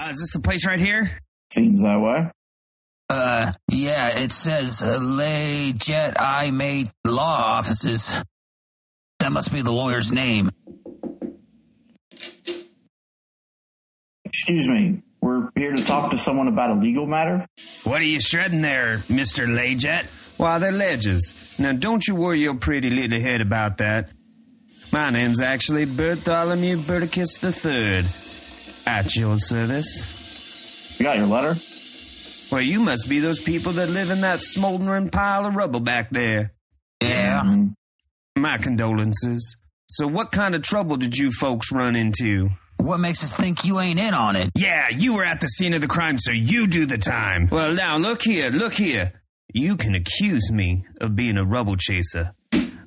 Uh, is this the place right here? Seems that way. Uh, yeah, it says uh, Lay Jet I Mate Law Offices. That must be the lawyer's name. Excuse me. We're here to talk to someone about a legal matter. What are you shredding there, Mr. Layjet? Why, they're ledges. Now, don't you worry your pretty little head about that. My name's actually Bartholomew Burticus III. At your service. You got your letter? Well, you must be those people that live in that smoldering pile of rubble back there. Yeah. Mhm. My condolences. So, what kind of trouble did you folks run into? What makes us think you ain't in on it? Yeah, you were at the scene of the crime, so you do the time. Well, now, look here, look here. You can accuse me of being a rubble chaser,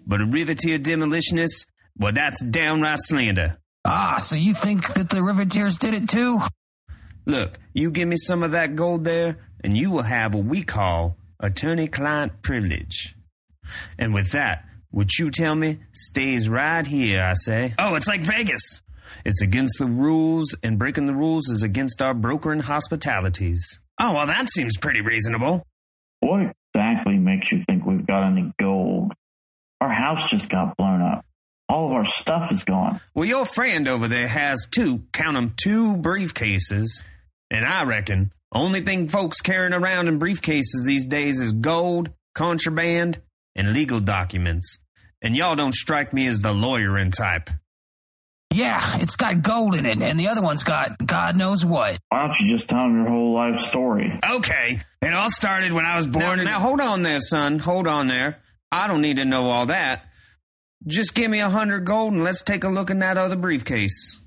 but a riveteer demolitionist, well, that's downright slander. Ah, so you think that the Riveteers did it too? Look, you give me some of that gold there, and you will have what we call attorney client privilege. And with that, what you tell me stays right here, I say. Oh, it's like Vegas. It's against the rules, and breaking the rules is against our broker and hospitalities. Oh, well, that seems pretty reasonable. What exactly makes you think we've got any gold? Our house just got blown up. All of our stuff is gone. Well, your friend over there has two, count 'em, two briefcases. And I reckon only thing folks carrying around in briefcases these days is gold, contraband, and legal documents. And y'all don't strike me as the lawyering type. Yeah, it's got gold in it, and the other one's got God knows what. Why don't you just tell them your whole life story? Okay, it all started when I was born. Now, now hold on there, son. Hold on there. I don't need to know all that. Just give me a hundred gold and let's take a look in that other briefcase.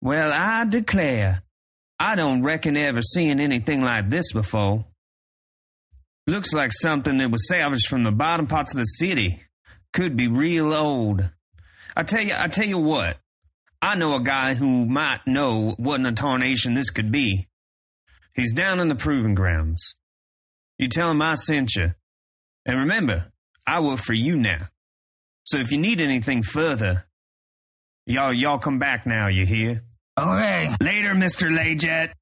Well, I declare, I don't reckon ever seen anything like this before. Looks like something that was salvaged from the bottom parts of the city. Could be real old. I tell you, I tell you what. I know a guy who might know what in a tarnation this could be. He's down in the proving grounds. You tell him I sent you. And remember, I work for you now. So if you need anything further, y'all y'all come back now, you hear? Okay. Later, Mr. Layjet.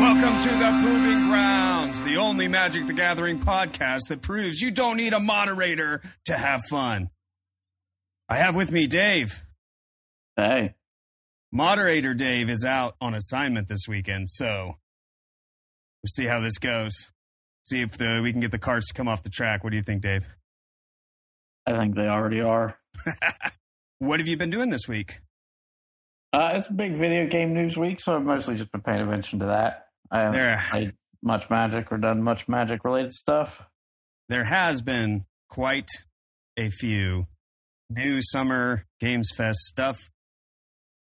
Welcome to the Proving Grounds, the only Magic the Gathering podcast that proves you don't need a moderator to have fun. I have with me Dave. Hey. Moderator Dave is out on assignment this weekend, so we'll see how this goes. See if the, we can get the carts to come off the track. What do you think, Dave? I think they already are. What have you been doing this week? Uh, it's a big video game news week, so I've mostly just been paying attention to that. I haven't There, played much Magic or done much Magic related stuff. there has been quite a few new summer Games Fest stuff.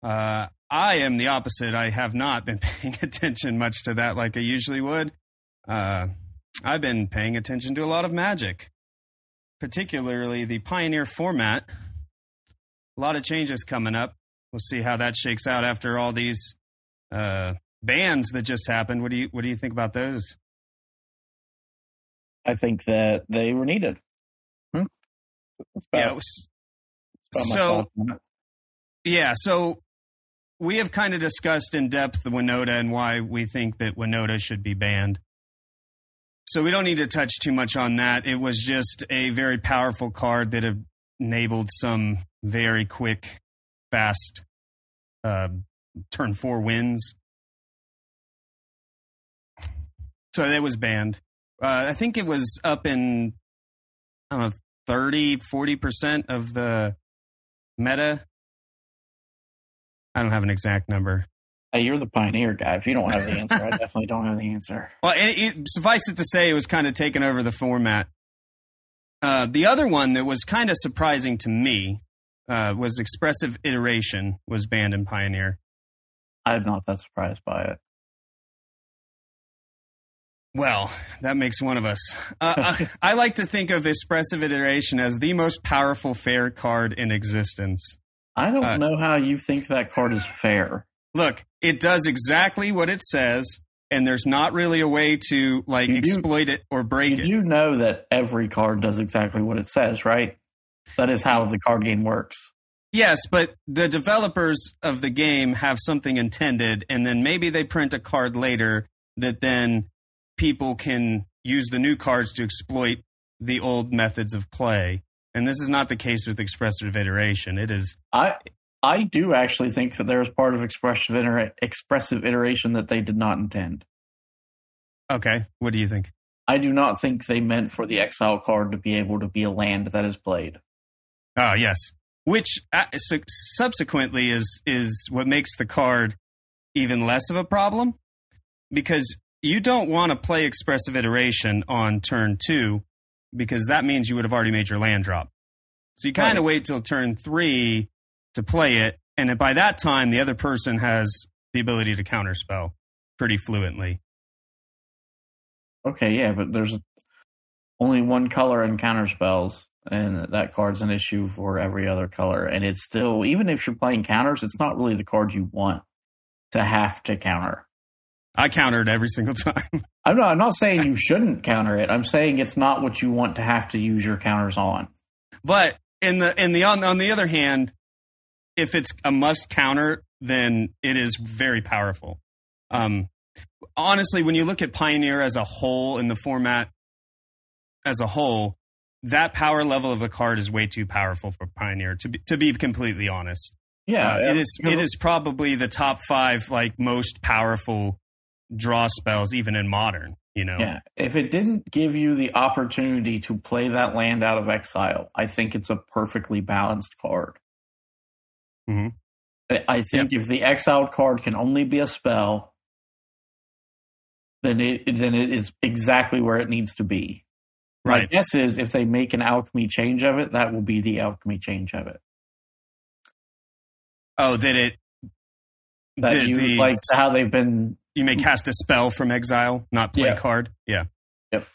Uh, I am the opposite. I have not been paying attention much to that like I usually would. Uh, I've been paying attention to a lot of Magic, particularly the Pioneer format. A lot of changes coming up. We'll see how that shakes out after all these uh, bans that just happened. What do you What do you think about those? I think that they were needed. Hmm? Yeah, was, that's about my so- thoughts on it. Yeah, so we have kind of discussed in depth the Winota and why we think that Winota should be banned. So we don't need to touch too much on that. It was just a very powerful card that enabled some very quick, fast uh, turn four wins. So it was banned. Uh, I think it was up in, I don't know, 30, 40% of the meta I don't have an exact number. Hey, you're the pioneer guy. If you don't have the answer, I definitely don't have the answer. Well, it, it, suffice it to say, it was kind of taking over the format. Uh, the other one that was kind of surprising to me uh, was expressive iteration was banned in Pioneer. I'm not that surprised by it. Well, that makes one of us. Uh, I, I like to think of expressive iteration as the most powerful fair card in existence. I don't Uh, know how you think that card is fair. Look, it does exactly what it says, and there's not really a way to like You do- exploit it or break You it. do know that every card does exactly what it says, right? That is how the card game works. Yes, but the developers of the game have something intended, and then maybe they print a card later that then people can use the new cards to exploit the old methods of play. And this is not the case with expressive iteration. It is I I do actually think that there is part of expressive expressive iteration that they did not intend. okay. What do you think? I do not think they meant for the exile card to be able to be a land that is played. Oh, yes. Which uh, su- subsequently is is what makes the card even less of a problem because you don't want to play expressive iteration on turn two because that means you would have already made your land drop. So you kind of Right. wait till turn three to play it, and by that time the other person has the ability to counterspell pretty fluently. Okay, yeah, but there's only one color in counterspells, and that card's an issue for every other color. And it's still, even if you're playing counters, it's not really the card you want to have to counter. I countered every single time. I'm not, I'm not saying you shouldn't counter it. I'm saying it's not what you want to have to use your counters on. But in the in the on, on the other hand, if it's a must counter, then it is very powerful. Um, honestly, when you look at Pioneer as a whole in the format as a whole, that power level of the card is way too powerful for Pioneer. To be to be completely honest, Yeah, Uh, it is it is probably the top five like most powerful draw spells even in modern. You know, Yeah, if it didn't give you the opportunity to play that land out of exile, I think it's a perfectly balanced card. Mhm. I- think if the exiled card can only be a spell, then it then it is exactly where it needs to be. My right. guess is if they make an alchemy change of it, that will be the alchemy change of it. Oh, that it That the- you the- like how they've been. You may cast a spell from exile, not play Yeah. card. Yeah, Yep.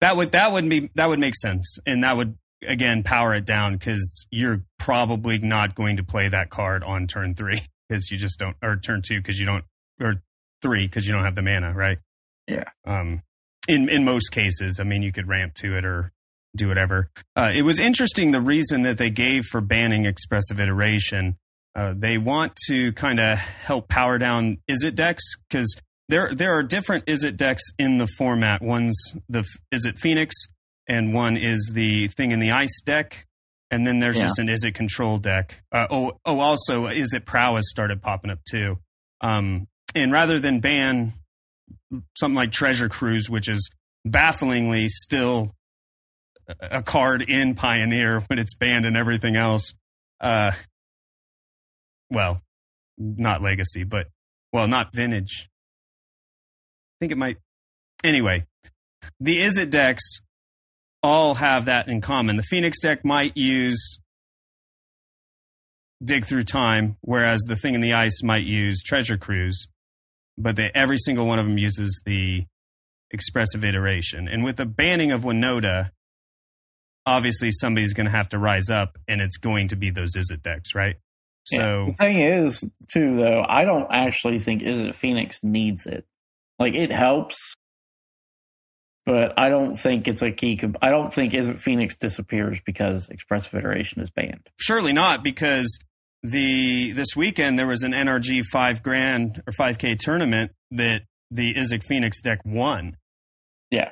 that would that would be that would make sense, and that would again power it down because you're probably not going to play that card on turn three because you just don't, or turn two because you don't, or three because you don't have the mana, right? Yeah. Um, in in most cases, I mean, you could ramp to it or do whatever. Uh, it was interesting the reason that they gave for banning expressive iteration. Uh, they want to kind of help power down Izzet decks because there there are different Izzet decks in the format. One's the Izzet Phoenix, and one is the Thing in the Ice deck, and then there's Yeah. just an Izzet Control deck. Uh, oh, oh, also Izzet Prowess started popping up too. Um, and rather than ban something like Treasure Cruise, which is bafflingly still a a card in Pioneer when it's banned and everything else. Uh, well, not Legacy, but well, not Vintage. I think it might. Anyway, the Izzet decks all have that in common. The Phoenix deck might use Dig Through Time, whereas the Thing in the Ice might use Treasure Cruise, but they, every single one of them uses the expressive iteration. And with the banning of Winota, obviously somebody's going to have to rise up, and it's going to be those Izzet decks, right? Yeah. So The thing is, too, though, I don't actually think Izzet Phoenix needs it. Like, it helps, but I don't think it's a key. Comp- I don't think Izzet Phoenix disappears because expressive iteration is banned. surely not because the this weekend there was an NRG five grand or five k tournament that the Izzet Phoenix deck won. Yeah,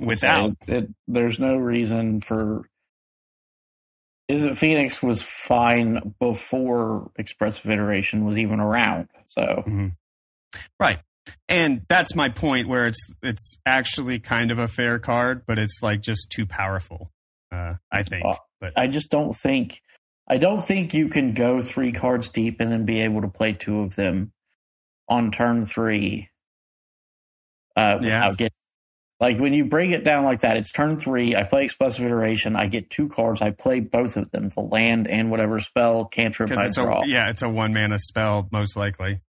Without. it, there's no reason for. Izzet Phoenix was fine before expressive iteration was even around. So Right. And that's my point where it's it's actually kind of a fair card, but it's like just too powerful. Uh, I think. But I just don't think I don't think you can go three cards deep and then be able to play two of them on turn three uh, Yeah. getting like when you break it down like that. It's turn three. I play explosive iteration. I get two cards. I play both of them, the land and whatever spell cantrip I it's draw. a yeah, it's a one mana spell most likely.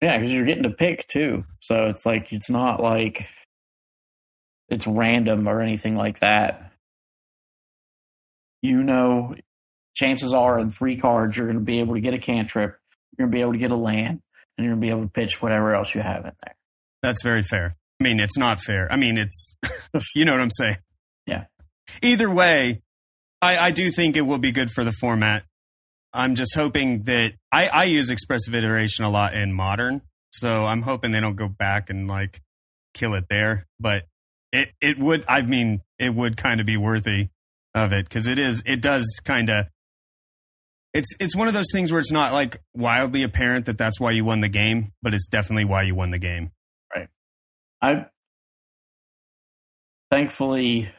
Yeah, because you're getting to pick too. So it's like it's not like it's random or anything like that. You know, chances are in three cards you're going to be able to get a cantrip, you're going to be able to get a land, and you're going to be able to pitch whatever else you have in there. That's very fair. I mean, it's not fair. I mean, it's you know what I'm saying. Yeah. Either way, I, I do think it will be good for the format. I'm just hoping that I, I use expressive iteration a lot in modern, so I'm hoping they don't go back and like kill it there. But it it would I mean it would kind of be worthy of it because it is it does kind of it's it's one of those things where it's not like wildly apparent that that's why you won the game, but it's definitely why you won the game. I thankfully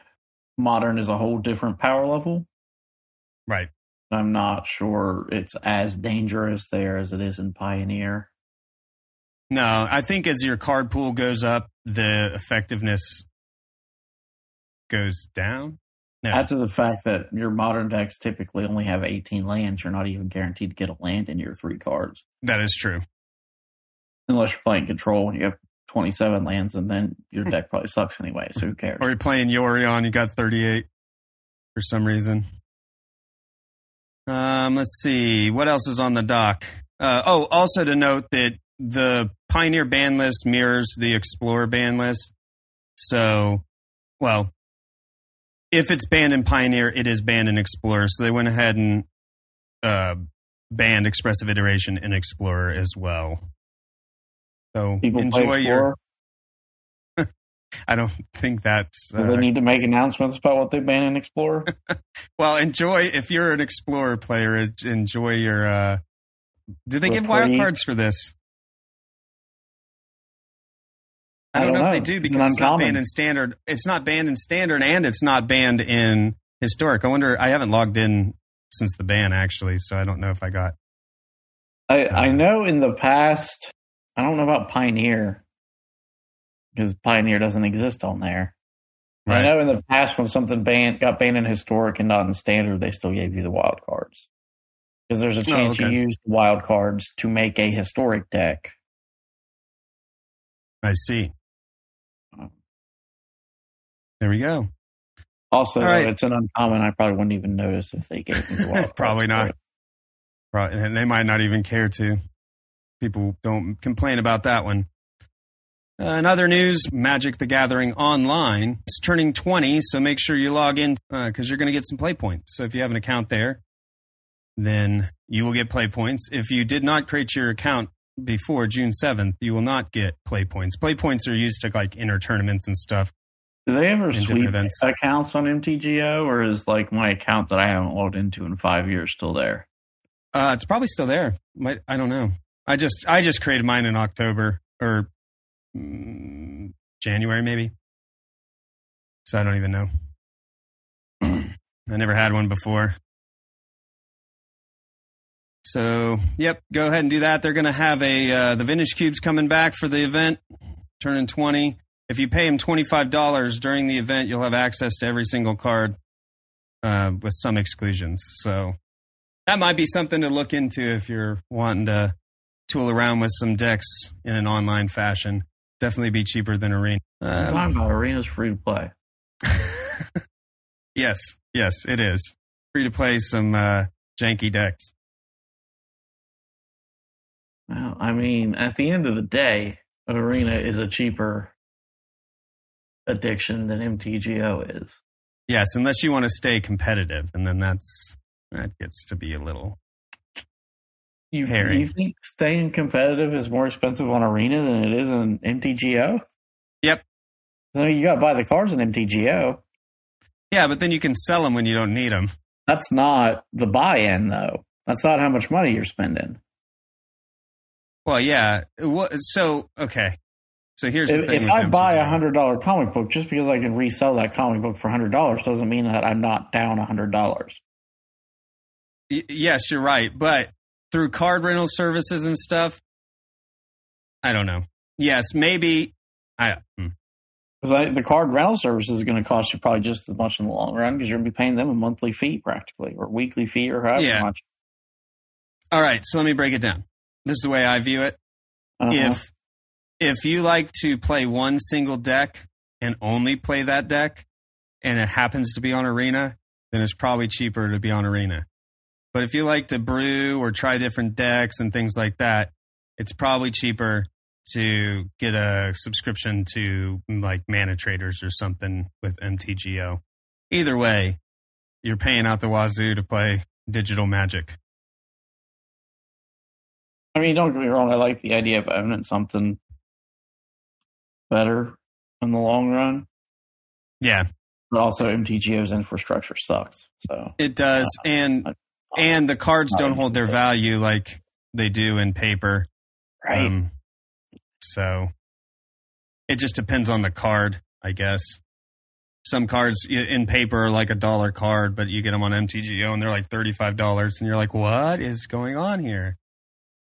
modern is a whole different power level. Right. I'm not sure it's as dangerous there as it is in Pioneer. No, I think as your card pool goes up, the effectiveness goes down. No. To the fact that your modern decks typically only have 18 lands, you're not even guaranteed to get a land in your three cards. That is true. Unless you're playing control and you have 27 lands, and then your deck probably sucks anyway, so who cares? Or you're playing Yorion, you got 38 for some reason. Um, let's see. What else is on the dock? Uh, oh, also to note that the Pioneer ban list mirrors the Explorer ban list. So, well, if it's banned in Pioneer, it is banned in Explorer. So they went ahead and uh, banned Expressive Iteration in Explorer as well. So People enjoy your. I don't think that's. Do they uh, need to make announcements about what they ban in Explorer? Well, enjoy if you're an Explorer player. Enjoy your. uh Do they give wild cards for this? I I don't, don't know, if they do It's because an it's not banned in standard. It's not banned in standard, and it's not banned in historic. I wonder. I haven't logged in since the ban actually, so I don't know if I got. I, I know in the past, I don't know about Pioneer because Pioneer doesn't exist on there. I know in the past when something banned got banned in historic and not in standard, they still gave you the wild cards because there's a oh, chance okay. you use the wild cards to make a historic deck. I see. Um. There we go. Also, right. it's an uncommon. I probably wouldn't even notice if they gave me the wild cards. Probably not. it. And they might not even care to. People don't complain about that one. Uh, in other news, Magic the Gathering Online is turning 20, so make sure you log in because you're going to get some play points. So if you have an account there, then you will get play points. If you did not create your account before June 7th, you will not get play points. Play points are used to like enter tournaments and stuff. Do they ever sweep events. accounts on MTGO, or is like my account that I haven't logged into in five years still there? Uh, it's probably still there. Might, I don't know. I just I just created mine in October or mm, January maybe. So I don't even know. I never had one before. So yep, go ahead and do that. They're going to have a uh, the vintage cubes coming back for the event, turning twenty. If you pay them twenty five dollars during the event, you'll have access to every single card uh, with some exclusions. So that might be something to look into if you're wanting to tool around with some decks in an online fashion. Definitely be cheaper than Arena. I'm talking about arenas free to play. yes, yes, it is free to play some uh, janky decks. Well, I mean, at the end of the day, an arena is a cheaper addiction than MTGO is. Yes, unless you want to stay competitive, and then that's that gets to be a little. You, Harry. you think staying competitive is more expensive on arena than it is in MTGO? Yep. So you got to buy the cards in MTGO. Yeah, but then you can sell them when you don't need them. That's not the buy-in, though. That's not how much money you're spending. Well, yeah. So okay. So here's the If, thing. if I buy a hundred dollar comic book, just because I can resell that comic book for hundred dollars, doesn't mean that I'm not down a hundred dollars. Y- yes, you're right. But through card rental services and stuff, I don't know. Yes, maybe. I hmm. The card rental service is going to cost you probably just as much in the long run because you're going to be paying them a monthly fee practically, or weekly fee, or however Yeah. much. all right. So let me break it down. This is the way I view it. Uh-huh. If if you like to play one single deck and only play that deck, and it happens to be on Arena, then it's probably cheaper to be on Arena. But if you like to brew or try different decks and things like that, it's probably cheaper to get a subscription to mm, like Mana Traders or something with MTGO. Either way, you're paying out the wazoo to play digital magic. I mean, don't get me wrong. I like the idea of owning something better in the long run, Yeah, but also MTGO's infrastructure sucks. So it does. Uh, and and the cards don't hold their value like they do in paper. right, Um, so it just depends on the card, I guess. Some cards in paper are like a dollar card, but you get them on MTGO and they're like $35. And you're like, what is going on here?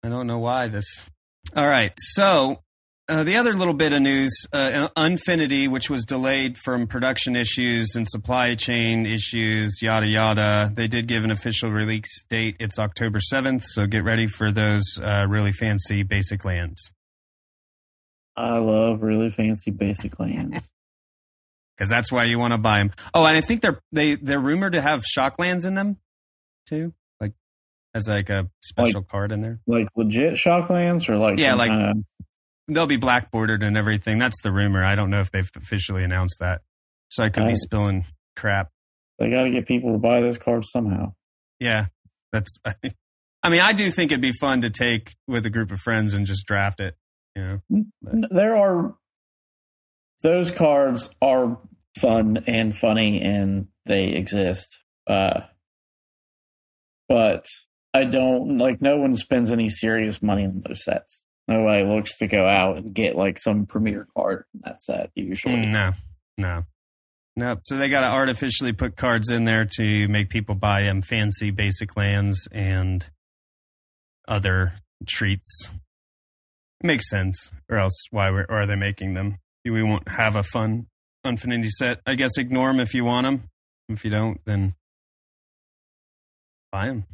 I don't know why this. All right. So uh, the other little bit of news uh, Unfinity, which was delayed from production issues and supply chain issues, yada, yada. They did give an official release date. It's October 7th. So get ready for those uh, really fancy basic lands. I love really fancy basic lands. because that's why you want to buy them. Oh, and I think they're they they're rumored to have shock lands in them too, like as like a special card in there. like legit shocklands or like Yeah, like- kinda- They'll be black bordered and everything. That's the rumor. I don't know if they've officially announced that, so I could be spilling crap. they got to get people to buy this card somehow. Yeah, that's. I mean, I do think it'd be fun to take with a group of friends and just draft it. You know, N- There are those cards are fun and funny and they exist. Uh, but I don't like no one spends any serious money on those sets. Nobody looks to go out and get like some premier card in that usually. Mm, no, no, no. So they got to artificially put cards in there to make people buy them fancy basic lands and other treats. Makes sense, or else why were, or are they making them? We won't have a fun Unfinity set. I guess ignore them if you want them. If you don't, then buy them.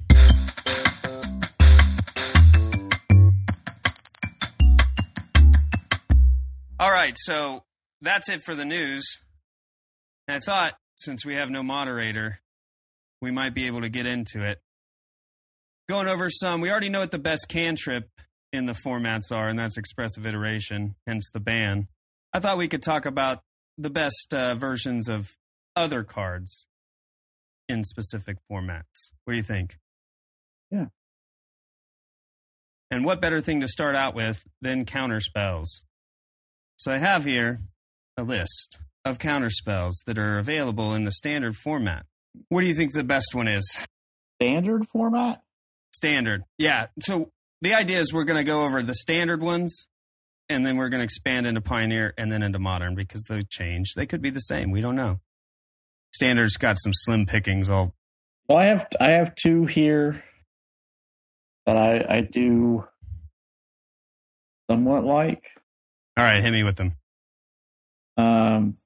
Right, so that's it for the news. And I thought since we have no moderator, we might be able to get into it. Going over some, we already know what the best cantrip in the formats are, and that's expressive iteration, hence the ban. I thought we could talk about the best uh, versions of other cards in specific formats. What do you think? Yeah. And what better thing to start out with than counter spells? So I have here a list of counter spells that are available in the standard format. What do you think the best one is? Standard format? Standard. Yeah. So the idea is we're going to go over the standard ones and then we're going to expand into Pioneer and then into Modern because they change. They could be the same. We don't know. Standard's got some slim pickings. All Well, I have I have two here that I I do somewhat like. All right. Hit me with them. Um,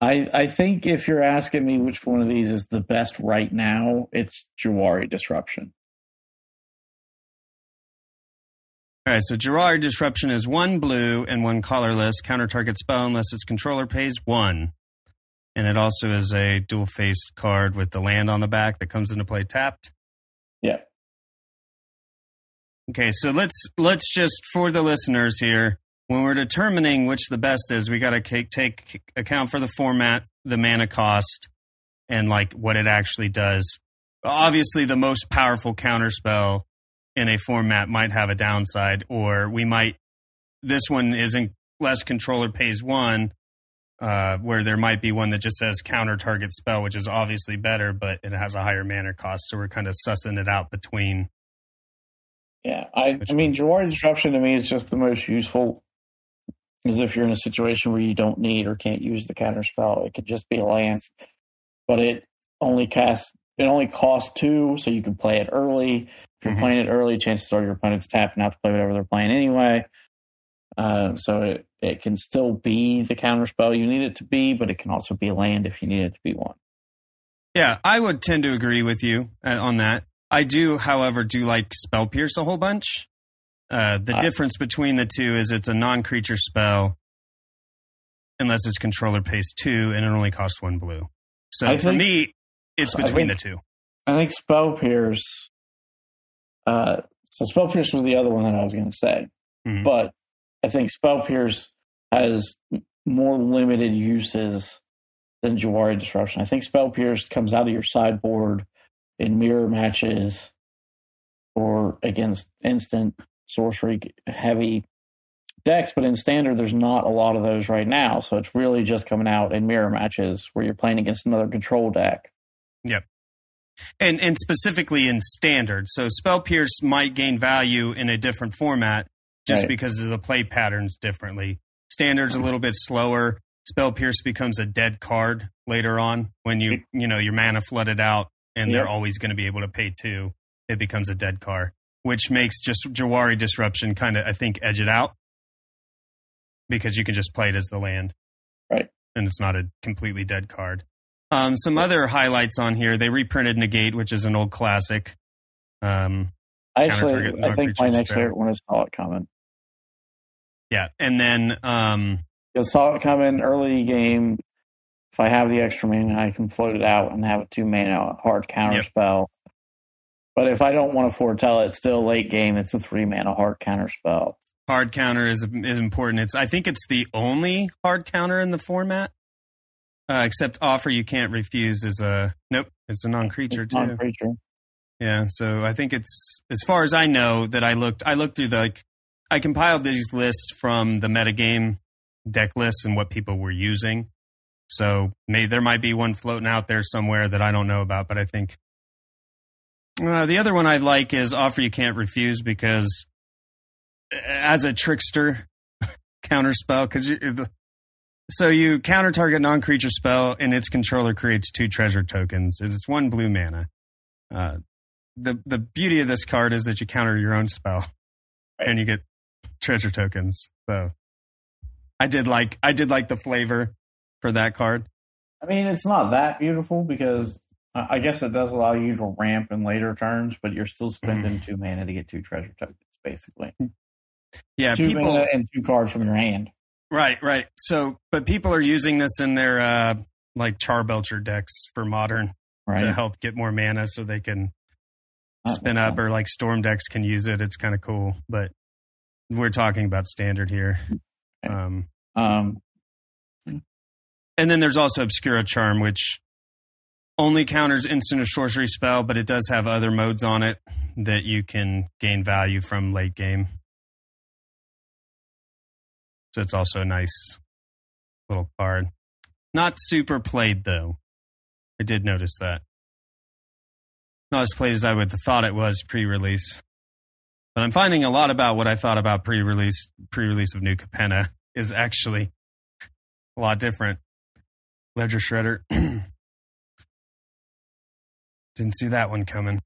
I I think if you're asking me which one of these is the best right now, it's Jwari Disruption. All right. So Jwari Disruption is one blue and one colorless counter target spell unless its controller pays one. And it also is a dual faced card with the land on the back that comes into play tapped. Yeah. Okay, so let's let's just for the listeners here, when we're determining which the best is, we got to take account for the format, the mana cost, and like what it actually does. Obviously, the most powerful counterspell in a format might have a downside, or we might. This one isn't less controller pays one, uh, where there might be one that just says counter target spell, which is obviously better, but it has a higher mana cost. So we're kind of sussing it out between. Yeah, I I mean Jwari Disruption to me is just the most useful. Is if you're in a situation where you don't need or can't use the counter spell, it could just be a lance, but it only casts it only costs two, so you can play it early. If you're Mhm. playing it early, chances are your opponent's tapping out to play whatever they're playing anyway. Uh, so it, it can still be the counter spell you need it to be, but it can also be a land if you need it to be one. Yeah, I would tend to agree with you uh, on that. I do, however, do like spell pierce a whole bunch. Uh, the I- difference between the two is it's a non-creature spell, unless its controller pays two, and it only costs one blue. So I for think- me, it's between think- the two. I think Spell Pierce. Uh, so Spell Pierce was the other one that I was going to say, Mhm. but I think Spell Pierce has more limited uses than Jwari Disruption. I think Spell Pierce comes out of your sideboard in mirror matches or against instant sorcery heavy decks, but in standard, there's not a lot of those right now. So it's really just coming out in mirror matches where you're playing against another control deck. Yep. And and specifically in standard. So spell pierce might gain value in a different format just Right. because of the play patterns differently. Standard's a little bit slower. Spell pierce becomes a dead card later on when you you know your mana flooded out and Yep. they're always going to be able to pay two. It becomes a dead card, which makes just Jwari disruption kind of I think edge it out because you can just play it as the land, Right. And it's not a completely dead card. Um, some other highlights on here. They reprinted Negate, which is an old classic. Um, I actually, I think my next favorite one is It Coming. yeah, and then um, Because Saw It Coming early game, if I have the extra mana, I can float it out and have a two mana hard counter Yep. spell. But if I don't want to foretell it, still late game, it's a three mana hard counter spell. hard counter is is important. It's I think it's the only hard counter in the format, uh, except offer you can't refuse is a nope. It's a non creature too. non-creature. Yeah, so I think it's as far as I know that I looked I looked through the like I compiled these lists from the metagame deck lists and what people were using. So may there might be one floating out there somewhere that I don't know about, but I think uh, the other one I like is offer you can't refuse because as a trickster counter spell because you so you counter target non creature spell and its controller creates two treasure tokens. It's one blue mana. Uh, the the beauty of this card is that you counter your own spell and you get treasure tokens. So I did like I did like the flavor for that card. I mean, it's not that beautiful because I guess it does allow you to ramp in later turns, but you're still spending two mana to get two treasure tokens, basically. Yeah, two people mana and two cards from your hand. right, right. So but people are using this in their uh like Charbelcher decks for modern Right. to help get more mana so they can spin up or like storm decks can use it. It's kind of cool, but we're talking about standard here. Um Um, And then there's also Obscura Charm, which only counters instant or sorcery spell, but it does have other modes on it that you can gain value from late game. So it's also a nice little card. Not super played though. I did notice that. Not as played as I would have thought it was pre-release. But I'm finding a lot about what I thought about pre-release pre-release of New Capenna is actually a lot different. Ledger Shredder. Didn't see that one coming.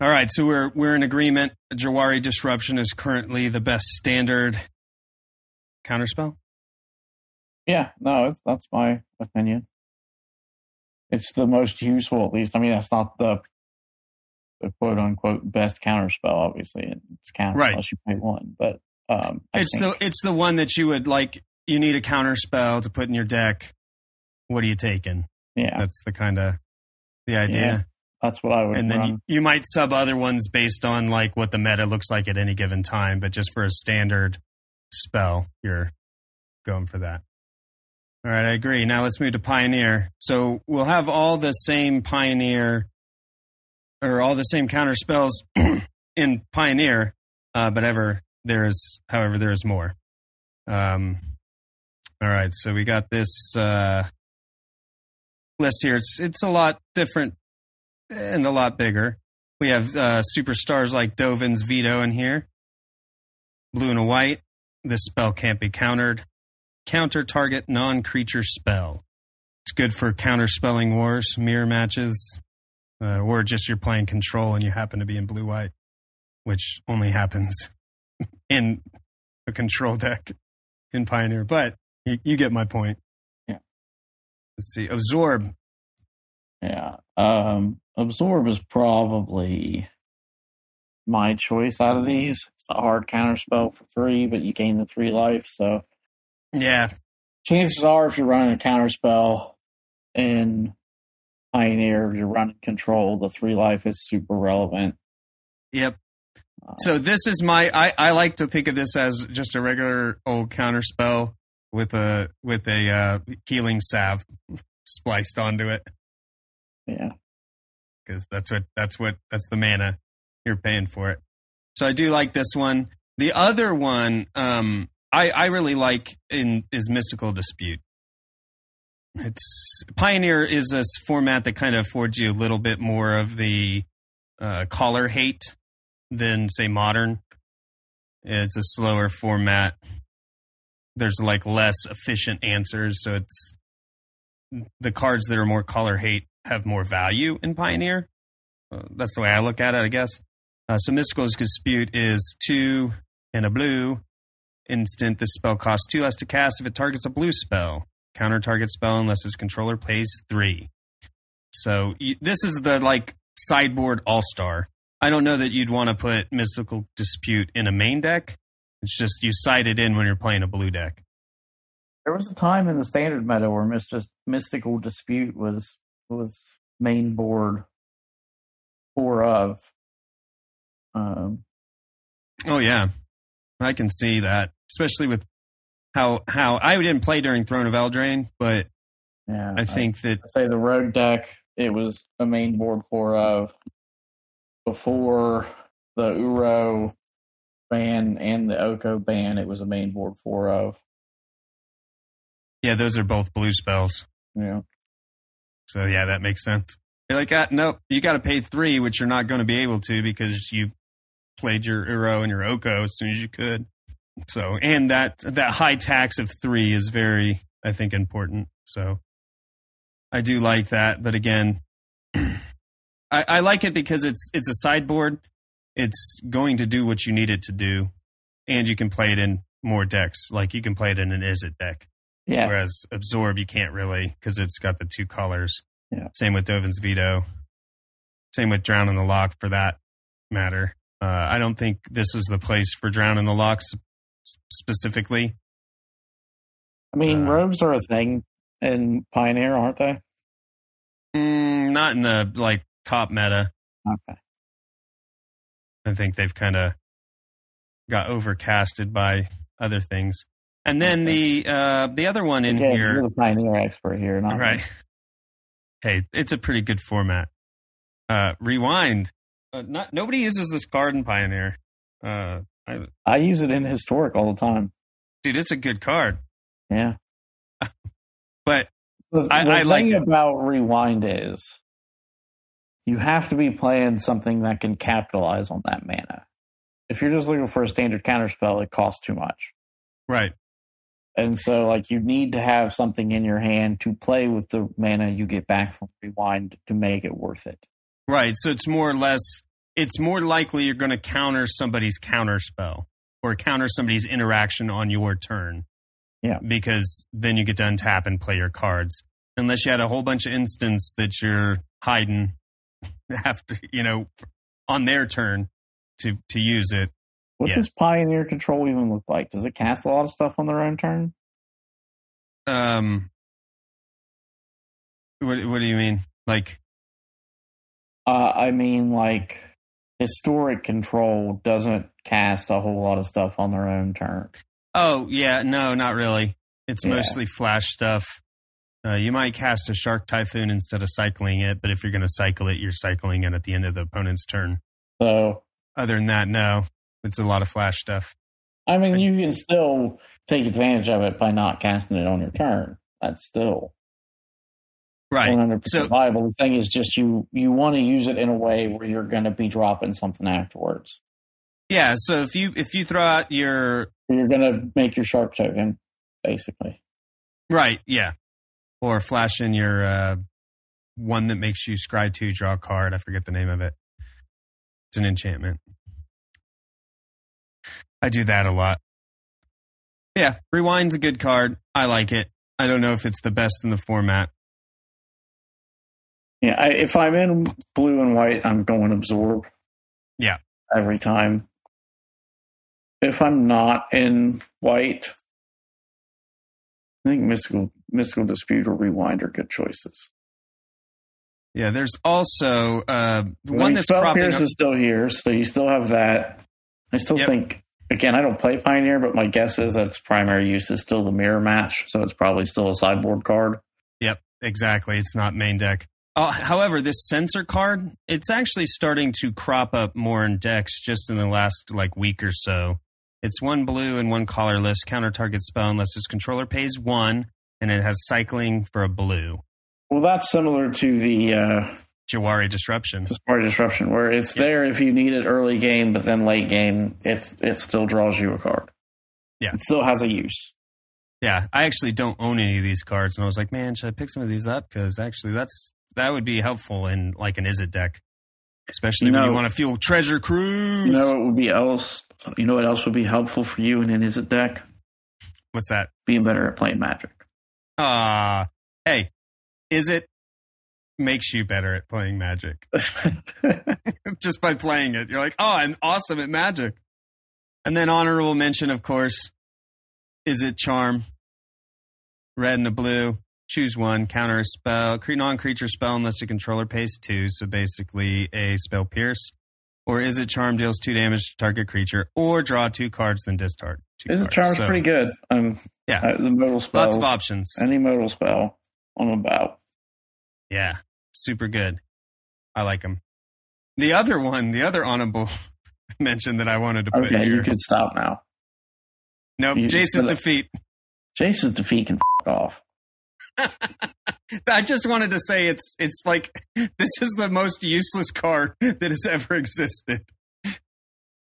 All right, so we're we're in agreement. Jwari Disruption is currently the best standard counterspell. yeah, no, it's, that's my opinion. It's the most useful, at least. I mean, that's not the the quote unquote best counterspell. Obviously, it's counter Right. unless you pay one. But um, it's think, the it's the one that you would like. You need a counterspell to put in your deck. What are you taking? yeah, That's the kind of the idea. Yeah. that's what I would. and then you, you might sub other ones based on like what the meta looks like at any given time but just for a standard spell you're going for that all right i agree now let's move to pioneer so we'll have all the same pioneer or all the same counter spells in pioneer uh, but ever there is however there is more um, all right so we got this uh, list here it's it's a lot different and a lot bigger. We have uh, superstars like Dovin's Veto in here. Blue and a white. This spell can't be countered. Counter target non creature spell. It's good for counter spelling wars, mirror matches, uh, or just you're playing control and you happen to be in blue white, which only happens in a control deck in Pioneer. But you, you get my point. Let's see. Absorb. Yeah. Um, absorb is probably my choice out of these. It's a hard counter spell for three, but you gain the three life. So Yeah. chances are, if you're running a counter spell in Pioneer, you're running control. The three life is super relevant. Yep. Uh, So this is my I, I like to think of this as just a regular old counter spell with a with a uh, healing salve spliced onto it yeah, because that's what that's what that's the mana you're paying for it. So I do like this one. The other one um, I I really like in is Mystical Dispute. It's Pioneer is this format that kind of affords you a little bit more of the uh, collar hate than say modern. It's a slower format. There's like less efficient answers, so it's the cards that are more color hate have more value in Pioneer. Uh, that's the way I look at it, I guess. Uh, so Mystical Dispute is two and a blue instant. This spell costs two less to cast if it targets a blue spell. Counter target spell unless its controller plays three. So this is the like sideboard all star. I don't know that you'd want to put Mystical Dispute in a main deck. It's just you side it in when you're playing a blue deck. there was a time in the standard meta where Myst- mystical dispute was was main board four of. Um, Oh yeah, I can see that, especially with how how I didn't play during Throne of Eldraine, but yeah, I think that I'd say the road deck it was a main board four of before the Uro ban and the Oko ban. It was a main board four of. yeah, those are both blue spells. Yeah, So yeah, that makes sense. You're like, ah, no, you got to pay three, which you're not going to be able to because you played your Uro and your Oko as soon as you could. So, and that that high tax of three is very, I think, important. So, I do like that, but again, I, I like it because it's it's a sideboard. It's going to do what you need it to do, and you can play it in more decks. Like you can play it in an Izzet deck. yeah, Whereas absorb you can't really because it's got the two colors. Yeah. Same with Dovin's veto. Same with Drown in the Loch for that matter. Uh, I don't think this is the place for Drown in the Loch s- specifically. I mean Uh, robes are a thing in Pioneer, aren't they? Mm, not in the like top meta. Okay. I think they've kind of got overcasted by other things. And then the uh, the other one in Again, here, you're the Pioneer expert here, not me. right? Hey, it's a pretty good format. Uh, rewind. Uh, not nobody uses this card in Pioneer. Uh, I, I use it in historic all the time. dude, it's a good card. Yeah. But The, I- the I like thing it. about rewind is you have to be playing something that can capitalize on that mana. If you're just looking for a standard counterspell, it costs too much. right, And so like you need to have something in your hand to play with the mana you get back from rewind to make it worth it. right. So it's more or less. It's more likely you're going to counter somebody's counterspell or counter somebody's interaction on your turn. Yeah. Because then you get to untap and play your cards. Unless you had a whole bunch of instants that you're hiding, have to you know, on their turn to to use it. What Yeah. does Pioneer Control even look like? Does it cast a lot of stuff on their own turn? Um, what what do you mean? Like, Uh, I mean, like historic control doesn't cast a whole lot of stuff on their own turn. oh yeah, no, not really. It's Yeah. mostly flash stuff. Uh, you might cast a shark typhoon instead of cycling it, but if you're going to cycle it, you're cycling it at the end of the opponent's turn. So, Other than that, no, it's a lot of flash stuff. I mean, you can still take advantage of it by not casting it on your turn. That's still Right. 100% viable. The thing is just you you want to use it in a way where you're going to be dropping something afterwards. Yeah. So if you if you throw out your You're going to make your shark token, basically. right, yeah, or flash in your uh, one that makes you scry two, draw a card. I forget the name of it. It's an enchantment. I do that a lot. Yeah, rewind's a good card. I like it. I don't know if it's the best in the format. Yeah, I, if I'm in blue and white, I'm going absorb. Yeah. Every time. If I'm not in white, I think mystical mystical dispute or rewind are good choices. Yeah, there's also uh, I one mean, that's Spell Pierce up. is still here, so you still have that. I still Yep. think again, I don't play Pioneer, but my guess is that's primary use is still the mirror match, so it's probably still a sideboard card. Yep, exactly. It's not main deck. Uh, however, this Censor card, it's actually starting to crop up more in decks just in the last like week or so. It's one blue and one colorless counter target spell unless its controller pays one, and it has cycling for a blue. Well, that's similar to the uh, Jwari disruption. Discord Disruption, where it's Yeah. there if you need it early game, but then late game, it's it still draws you a card. Yeah. it still has a use. Yeah, I actually don't own any of these cards, and I was like, man, should I pick some of these up? Because actually, that's that would be helpful in like an Izzet deck, especially You when you want to fuel Treasure Cruise. You know what would be else? You know what else would be helpful for you in an Izzet deck? What's that? Being better at playing Magic. Ah, hey, Izzet makes you better at playing Magic just by playing it? You're like, oh, I'm awesome at Magic. And then honorable mention, of course, Izzet Charm? Red and a blue. Choose one. Counter a spell. Non-creature spell unless the controller pays two. So basically a spell pierce. Or Izzet Charm deals two damage to target creature, or draw two cards then discard two Izzet. Charm's So, pretty good. Um, Yeah. uh, the modal spell. Lots of options. Any modal spell on about. Yeah, super good. I like them. The other one, the other honorable mention that I wanted to put Okay, here. you could stop now. nope, you- Jace's defeat. Jace's defeat can f- off. I just wanted to say it's it's like this is the most useless card that has ever existed.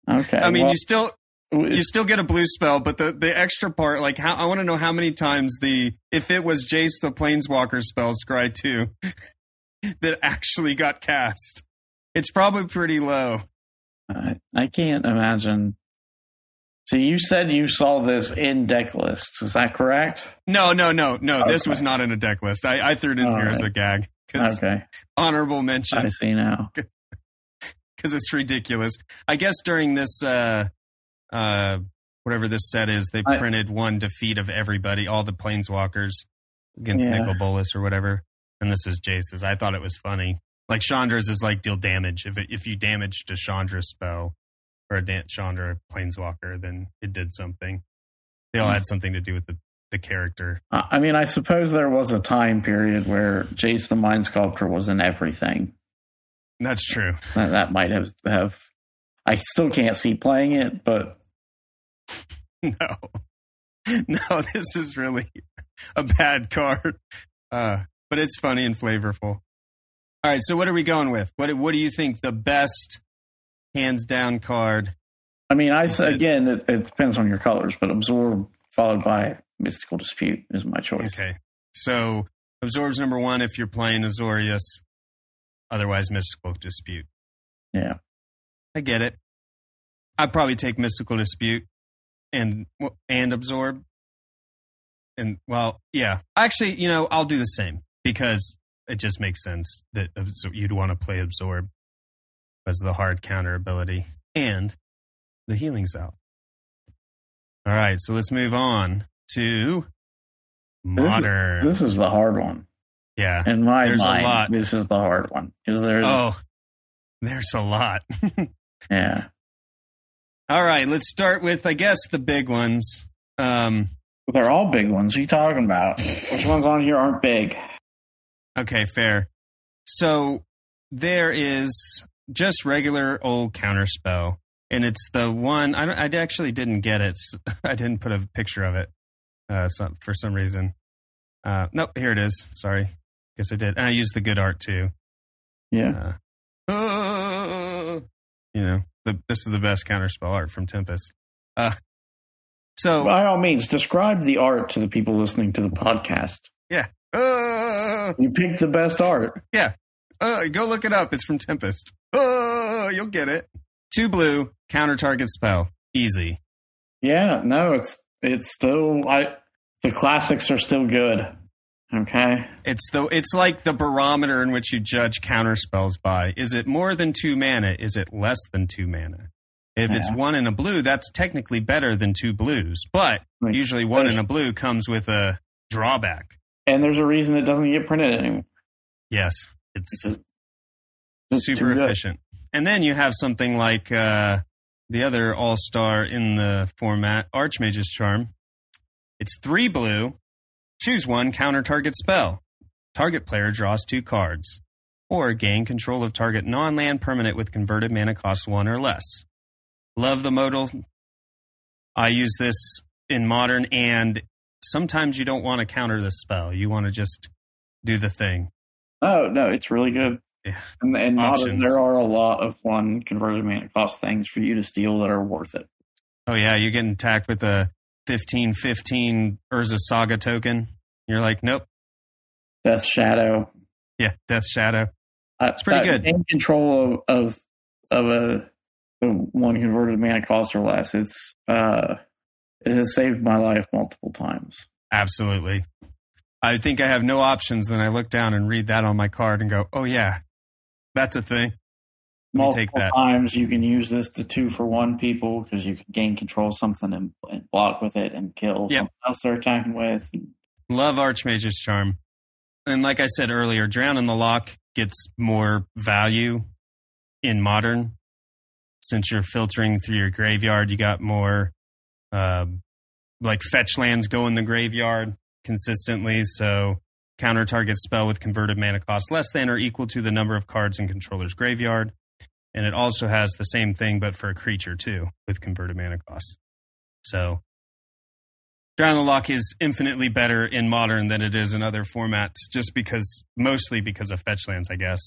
Okay. I mean, well, you still you still get a blue spell, but the the extra part, like how I want to know how many times the if it was Jace the Planeswalker spell Scry two that actually got cast. It's probably pretty low. I, I can't imagine. So you said you saw this in deck lists. Is that correct? No, no, no, no. This was not in a deck list. I, I threw it in All here as a gag Okay, honorable mention. I see now. because it's ridiculous. I guess during this, uh, uh, whatever this set is, they I- printed one defeat of everybody, all the planeswalkers against Yeah. Nicol Bolas or whatever. And this is Jace's. I thought it was funny. Like Chandra's is like deal damage. If it, if you damage a Chandra spell or a dance Chandra planeswalker, then it did something. They all Hmm. had something to do with the, the character. I I mean, I suppose there was a time period where Jace the Mind Sculptor was in everything. That's true. That, that might have have. I still can't see playing it, but No, no, this is really a bad card. Uh, but it's funny and flavorful. All right, so what are we going with? What what do you think the best hands down card? I mean, I again, it, it depends on your colors, but absorb followed by mystical dispute is my choice. Okay, so absorbs number one if you're playing Azorius. Otherwise, mystical dispute. Yeah. I get it. I'd probably take mystical dispute and and absorb. And well, yeah. Actually, you know, I'll do the same because it just makes sense that absor- you'd want to play absorb as the hard counter ability and the healing salve. All right, so let's move on to modern. This is the hard one yeah. in my There's a mind. lot. This is the hard one. Is there? Oh, there's a lot. Yeah. All right, let's start with I guess the big ones. Um, They're all big ones. What are you talking about? Which ones on here aren't big? okay, fair. So there is just regular old counterspell, and it's the one I, I actually didn't get it. I didn't put a picture of it uh, some, for some reason. Uh, nope, here it is. Sorry, guess I did. And I used the good art too. Yeah. Uh, uh, you know, the, this is the best counterspell art from Tempest. Uh, so By all means, describe the art to the people listening to the podcast. uh, You picked the best art. Uh, go look it up. It's from Tempest. Uh, you'll get it. Two blue counter target spell, easy. Yeah, no, it's it's still I the classics are still good. Okay. It's the it's like the barometer in which you judge counter spells by. Is it more than two mana? Is it less than two mana? If it's one in a blue, that's technically better than two blues. But Like, usually one in a blue comes with a drawback. And there's a reason it doesn't get printed anymore. Yes. It's super efficient. And then you have something like uh, the other all star in the format, Archmage's Charm. It's three blue. Choose one counter target spell. Target player draws two cards. Or gain control of target non land permanent with converted mana cost one or less. Love the modal. I use this in modern, and sometimes you don't want to counter the spell. You want to just do the thing. Oh no, it's really good. Yeah. And, and modern, there are a lot of one converted mana cost things for you to steal that are worth it. Oh yeah, you're getting attacked with a 15 15 Urza Saga token. You're like, nope. Death Shadow. Yeah, Death Shadow. It's pretty good. In control of of, of a, a one converted mana cost or less. It's uh, it has saved my life multiple times. Absolutely. I think I have no options. Then I look down and read that on my card and go, oh yeah, that's a thing. Multiple take that. times you can use this to two for one people because you can gain control of something and, and block with it and kill Yep. something else they're attacking with. Love Archmage's Charm. And like I said earlier, Drown in the Loch gets more value in modern. Since you're filtering through your graveyard, you got more um, like fetch lands go in the graveyard consistently. So counter target spell with converted mana cost less than or equal to the number of cards in controller's graveyard. And it also has the same thing, but for a creature too, with converted mana cost. So Drown the Loch is infinitely better in modern than it is in other formats, just because, mostly because of fetch lands, I guess.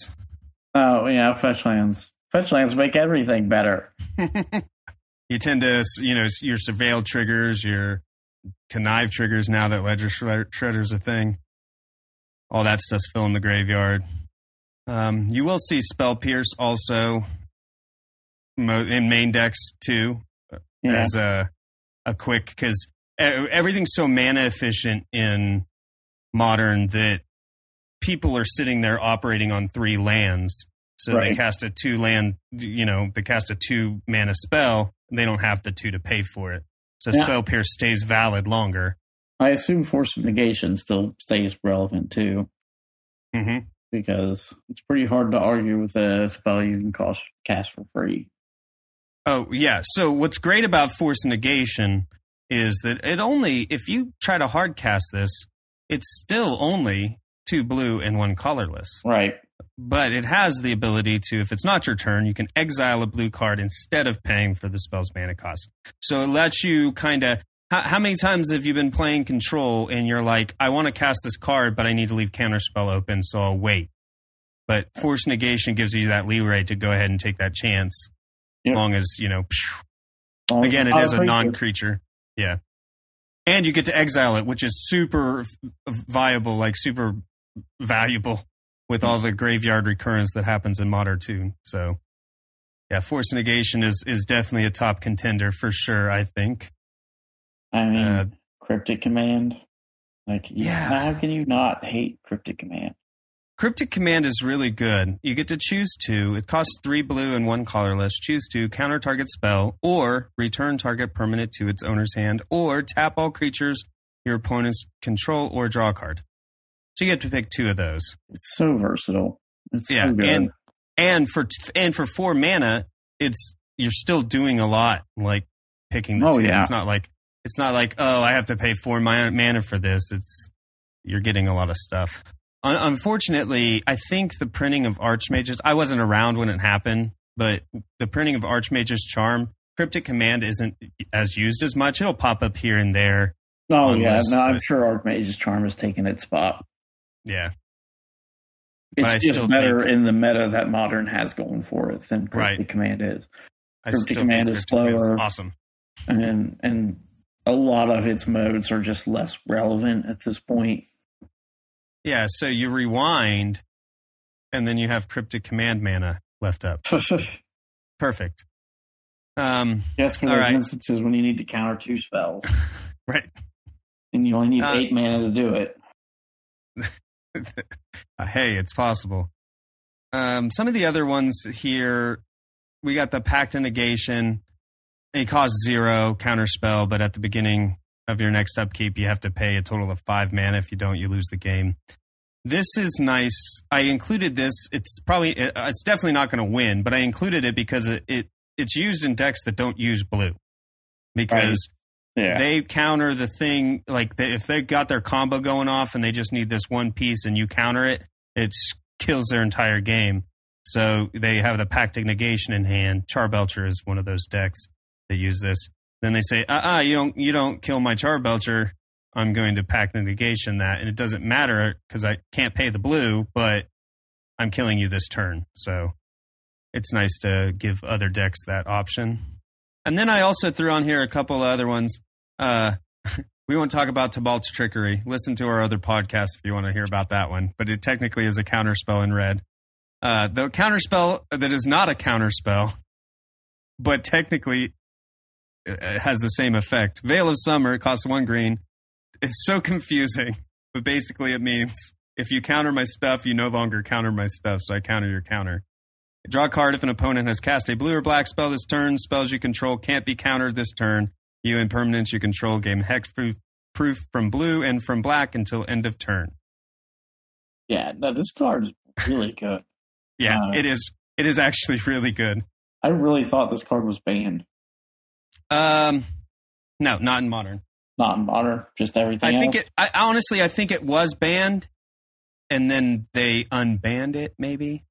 Oh yeah, fetch lands. Fetch lands make everything better. you tend to, you know, your surveil triggers, your connive triggers now that Ledger Shred- Shredder's a thing. All that stuff's filling the graveyard. Um, you will see Spell Pierce also mo- in main decks too, Yeah. as a a quick because everything's so mana efficient in modern that people are sitting there operating on three lands. So they cast a two land, you know, they cast a two mana spell. And they don't have the two to pay for it. So Yeah. spell pierce stays valid longer. I assume force of negation still stays relevant too, hmm because it's pretty hard to argue with a spell you can cost, cast for free. Oh yeah. So what's great about force negation is that it only if you try to hard cast this, it's still only two blue and one colorless. Right. But it has the ability to, if it's not your turn, you can exile a blue card instead of paying for the spell's mana cost. So it lets you kind of. How, how many times have you been playing control and you're like, I want to cast this card, but I need to leave counterspell open, so I'll wait. But force negation gives you that leeway to go ahead and take that chance, Yep. as long as you know. As Again, it not is a non-creature. Yeah, and you get to exile it, which is super viable, like super valuable with all the graveyard recurrence that happens in modern too. So, yeah, force negation is is definitely a top contender for sure. I think. I mean, Uh, cryptic command. Like, you- Yeah. how can you not hate cryptic command? Cryptic Command is really good. You get to choose two. It costs three blue and one colorless. Choose two, counter target spell, or return target permanent to its owner's hand, or tap all creatures your opponents control or draw a card. So you get to pick two of those. It's so versatile. It's Yeah, so good. and and for and for four mana, it's you're still doing a lot. Like picking the Oh, two. yeah. It's not like it's not like oh I have to pay four mana, mana for this. It's you're getting a lot of stuff. Un- unfortunately, I think the printing of Archmages. I wasn't around when it happened, but the printing of Archmage's Charm, Cryptic Command isn't as used as much. It'll pop up here and there. oh, yeah. lists, No, I'm but- sure Archmage's Charm has taken its spot. Yeah, But It's I just still better think- in the meta that Modern has going for it than Cryptic Right. Command is. Cryptic Command is slower. awesome. And, and a lot of its modes are just less relevant at this point. Yeah, so you rewind, and then you have cryptic command mana left up. Perfect. Um, Yes, All those right. instances when you need to counter two spells, right. and you only need Uh, eight mana to do it. Uh, hey, it's possible. Um, some of the other ones here, we got the Pact of Negation. It costs zero counterspell, but at the beginning of your next upkeep, you have to pay a total of five mana. If you don't, you lose the game. this is nice. I included this. It's probably it's definitely not going to win, but I included it because it, it it's used in decks that don't use blue because Yeah. they counter the thing like if they got their combo going off and they just need this one piece and you counter it, it kills their entire game. So they have the Pact of Negation in hand. Charbelcher is one of those decks that use this. Then they say, "Uh, uh you don't, you don't kill my Charbelcher. I'm going to Pact of Negation that, and it doesn't matter because I can't pay the blue, but I'm killing you this turn." So it's nice to give other decks that option. And then I also threw on here a couple of other ones. Uh, we won't talk about Tibalt's trickery. Listen to our other podcast if you want to hear about that one. But it technically is a counterspell in red. Uh, the counterspell that is not a counterspell, but technically uh, has the same effect. Veil of Summer costs one green. It's so confusing, but basically it means if you counter my stuff, you no longer counter my stuff, so I counter your counter. Draw a card if an opponent has cast a blue or black spell this turn. Spells you control can't be countered this turn. You and permanents you control gain hex proof, proof from blue and from black until end of turn. yeah, no, this card's really good. Yeah, Uh, it is. It is actually really good. I really thought this card was banned. Um, no, not in modern. Not in modern, just everything I think else. it. I honestly, I think it was banned, and then they unbanned it. Maybe.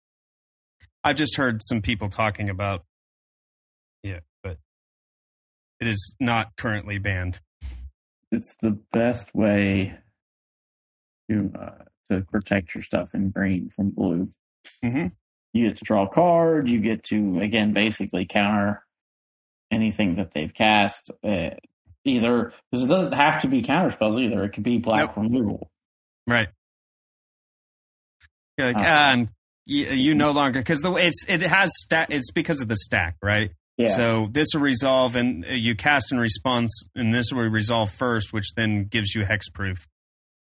I've just heard some people talking about. Yeah, but it is not currently banned. it's the best way to uh, to protect your stuff in green from blue. Mhm. You get to draw a card. You get to again basically counter anything that they've cast. Uh, either because it doesn't have to be counter spells either. It could be black removal. Right. You're like, Uh, ah, I'm, you, you no longer because the way it's it has stack. It's because of the stack, right? Yeah. So this will resolve, and uh, you cast in response, and this will resolve first, which then gives you hexproof.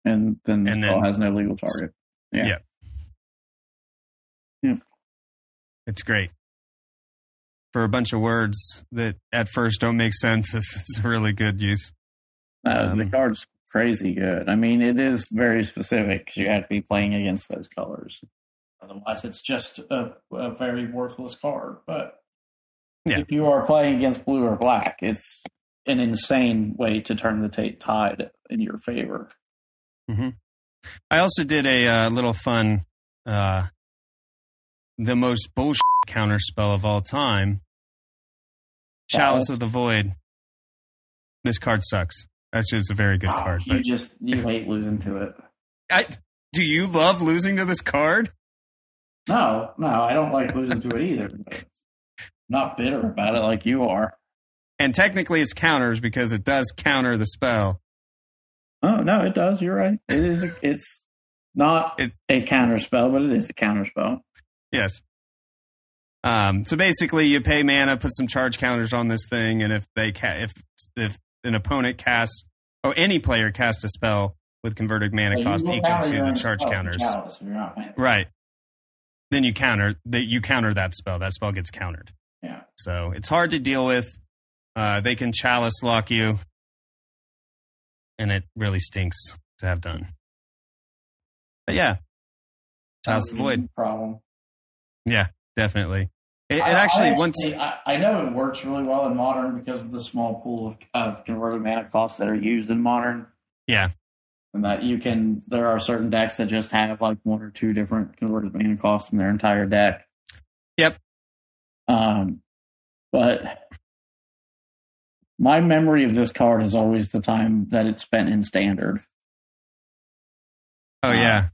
and then the and then- has no legal target. Yeah. Yeah. Yeah. It's great for a bunch of words that at first don't make sense. This is a really good use. Uh, the Um, card's crazy good. I mean, it is very specific. you have to be playing against those colors. Otherwise, it's just a, a very worthless card. But Yeah. if you are playing against blue or black, it's an insane way to turn the ta- tide in your favor. I also did a uh, little fun, uh, the most bullshit counter spell of all time, Chalice of the Void. This card sucks. That's just a very good Ah, card. you But just you hate losing to it. I, do you love losing to this card? No, no, I don't like losing to it either. not bitter about it like you are. And technically, it's counters because it does counter the spell. Oh no, it does. You're right. It is. A, it's not It- a counter spell, but it is a counter spell. Yes. Um, so basically, you pay mana, put some charge counters on this thing, and if they ca- if if an opponent casts or any player casts a spell with converted mana So cost equal to the charge counters, Chalice if you're not paying. right? Then you counter that you counter that spell. That spell gets countered. Yeah. So it's hard to deal with. Uh, they can chalice lock you, and it really stinks to have done. But yeah, Chalice the Void, problem. Yeah, definitely. It, it I- I actually once I, I know it works really well in modern because of the small pool of, of converted mana costs that are used in modern. Yeah. And that you can, there are certain decks that just have like one or two different converted mana costs in their entire deck. Yep. Um, but my memory of this card is always the time that it's spent in standard. Oh yeah.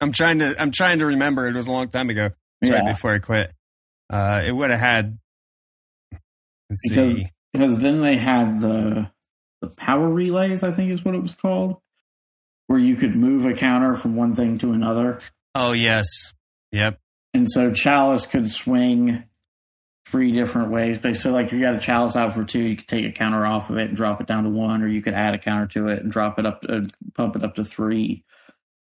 I'm trying to I'm trying to remember. It was a long time ago. It's right before I quit. Uh, it would have had. Let's Because- see. because then they had the the power relays i think is what it was called where you could move a counter from one thing to another Oh yes. Yep. and so chalice could swing three different ways But so like if you got a chalice out for two you could take a counter off of it and drop it down to one or you could add a counter to it and drop it up to pump it up to three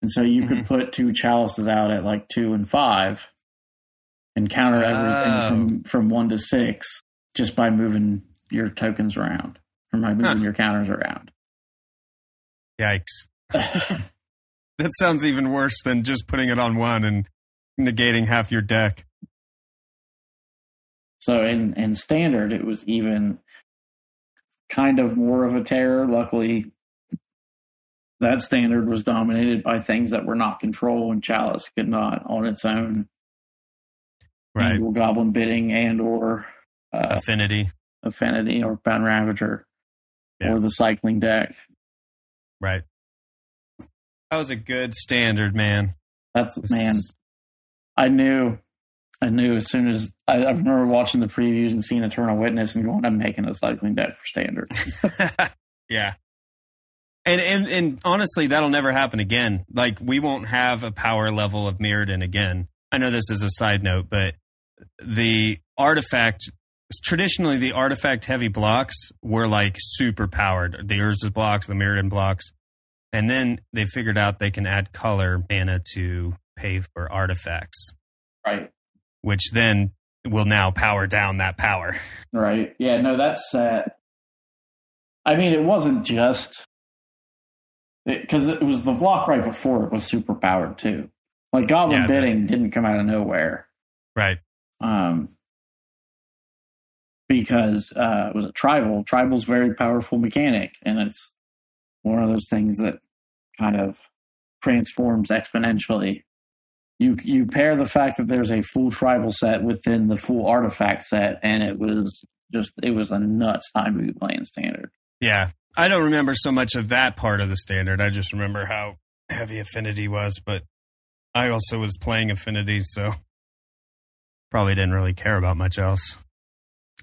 and so you could mm-hmm. put two chalices out at like two and five and counter everything Oh. from from one to six just by moving your tokens around or by moving Huh. your counters around Yikes. that sounds even worse than just putting it on one and negating half your deck. So in in standard, it was even kind of more of a terror. Luckily, that standard was dominated by things that were not control, and Chalice could not on its own Right. Goblin bidding and or uh, Affinity. Affinity Arcbound Ravager Yeah. or the cycling deck. Right. That was a good standard, man. That's man. I knew, I knew as soon as I, I remember watching the previews and seeing Eternal Witness and going, I'm making a cycling deck for standard. yeah. And, and and honestly, that'll never happen again. Like we won't have a power level of Mirrodin again. I know this is a side note, but the artifact traditionally the artifact heavy blocks were like super powered. The Urza's blocks, the Mirrodin blocks. And then they figured out they can add color mana to pay for artifacts, right. which then will now power down that power. Right. Yeah, no, that's set. I mean, it wasn't just because it, was the block right before it was super powered too. Like Goblin Yeah, bidding didn't come out of nowhere. Right. Um, because uh, it was a tribal. Tribal's very powerful mechanic, and it's one of those things that kind of transforms exponentially. You you pair the fact that there's a full tribal set within the full artifact set, and it was just it was a nuts time to be playing standard. Yeah. I don't remember so much of that part of the standard. I just remember how heavy affinity was, but I also was playing affinity, so probably didn't really care about much else.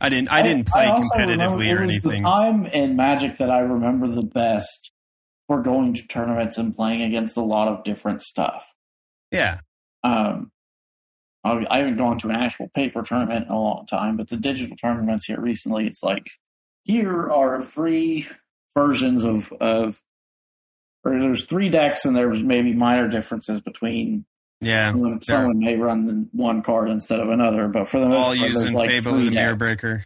I didn't I didn't play remember competitively it or anything. The time in Magic that I remember the best for going to tournaments and playing against a lot of different stuff. Yeah. Um, I I haven't gone to an actual paper tournament in a long time, but the digital tournaments here recently, it's like here are three versions of of, or there's three decks, and there was maybe minor differences between Yeah. someone, someone may run one card instead of another, but for the most All part, using like Fable three the Mirror. Breaker.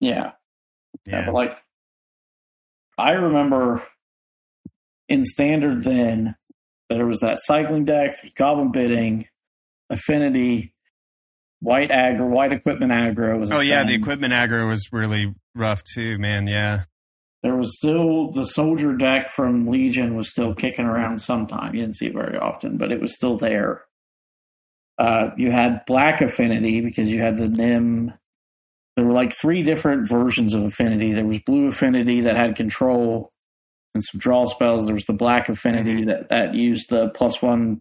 Yeah, yeah, Yeah. but like I remember in standard then there was that cycling deck, goblin bidding, affinity, white aggro, white equipment aggro was. Oh yeah, the equipment aggro was really rough too, man. Yeah. There was still the soldier deck from Legion was still kicking around sometime. You didn't see it very often, but it was still there. Uh, you had black affinity because you had the Nim. There were like three different versions of affinity. There was blue affinity that had control and some draw spells. There was the black affinity that, that used the plus one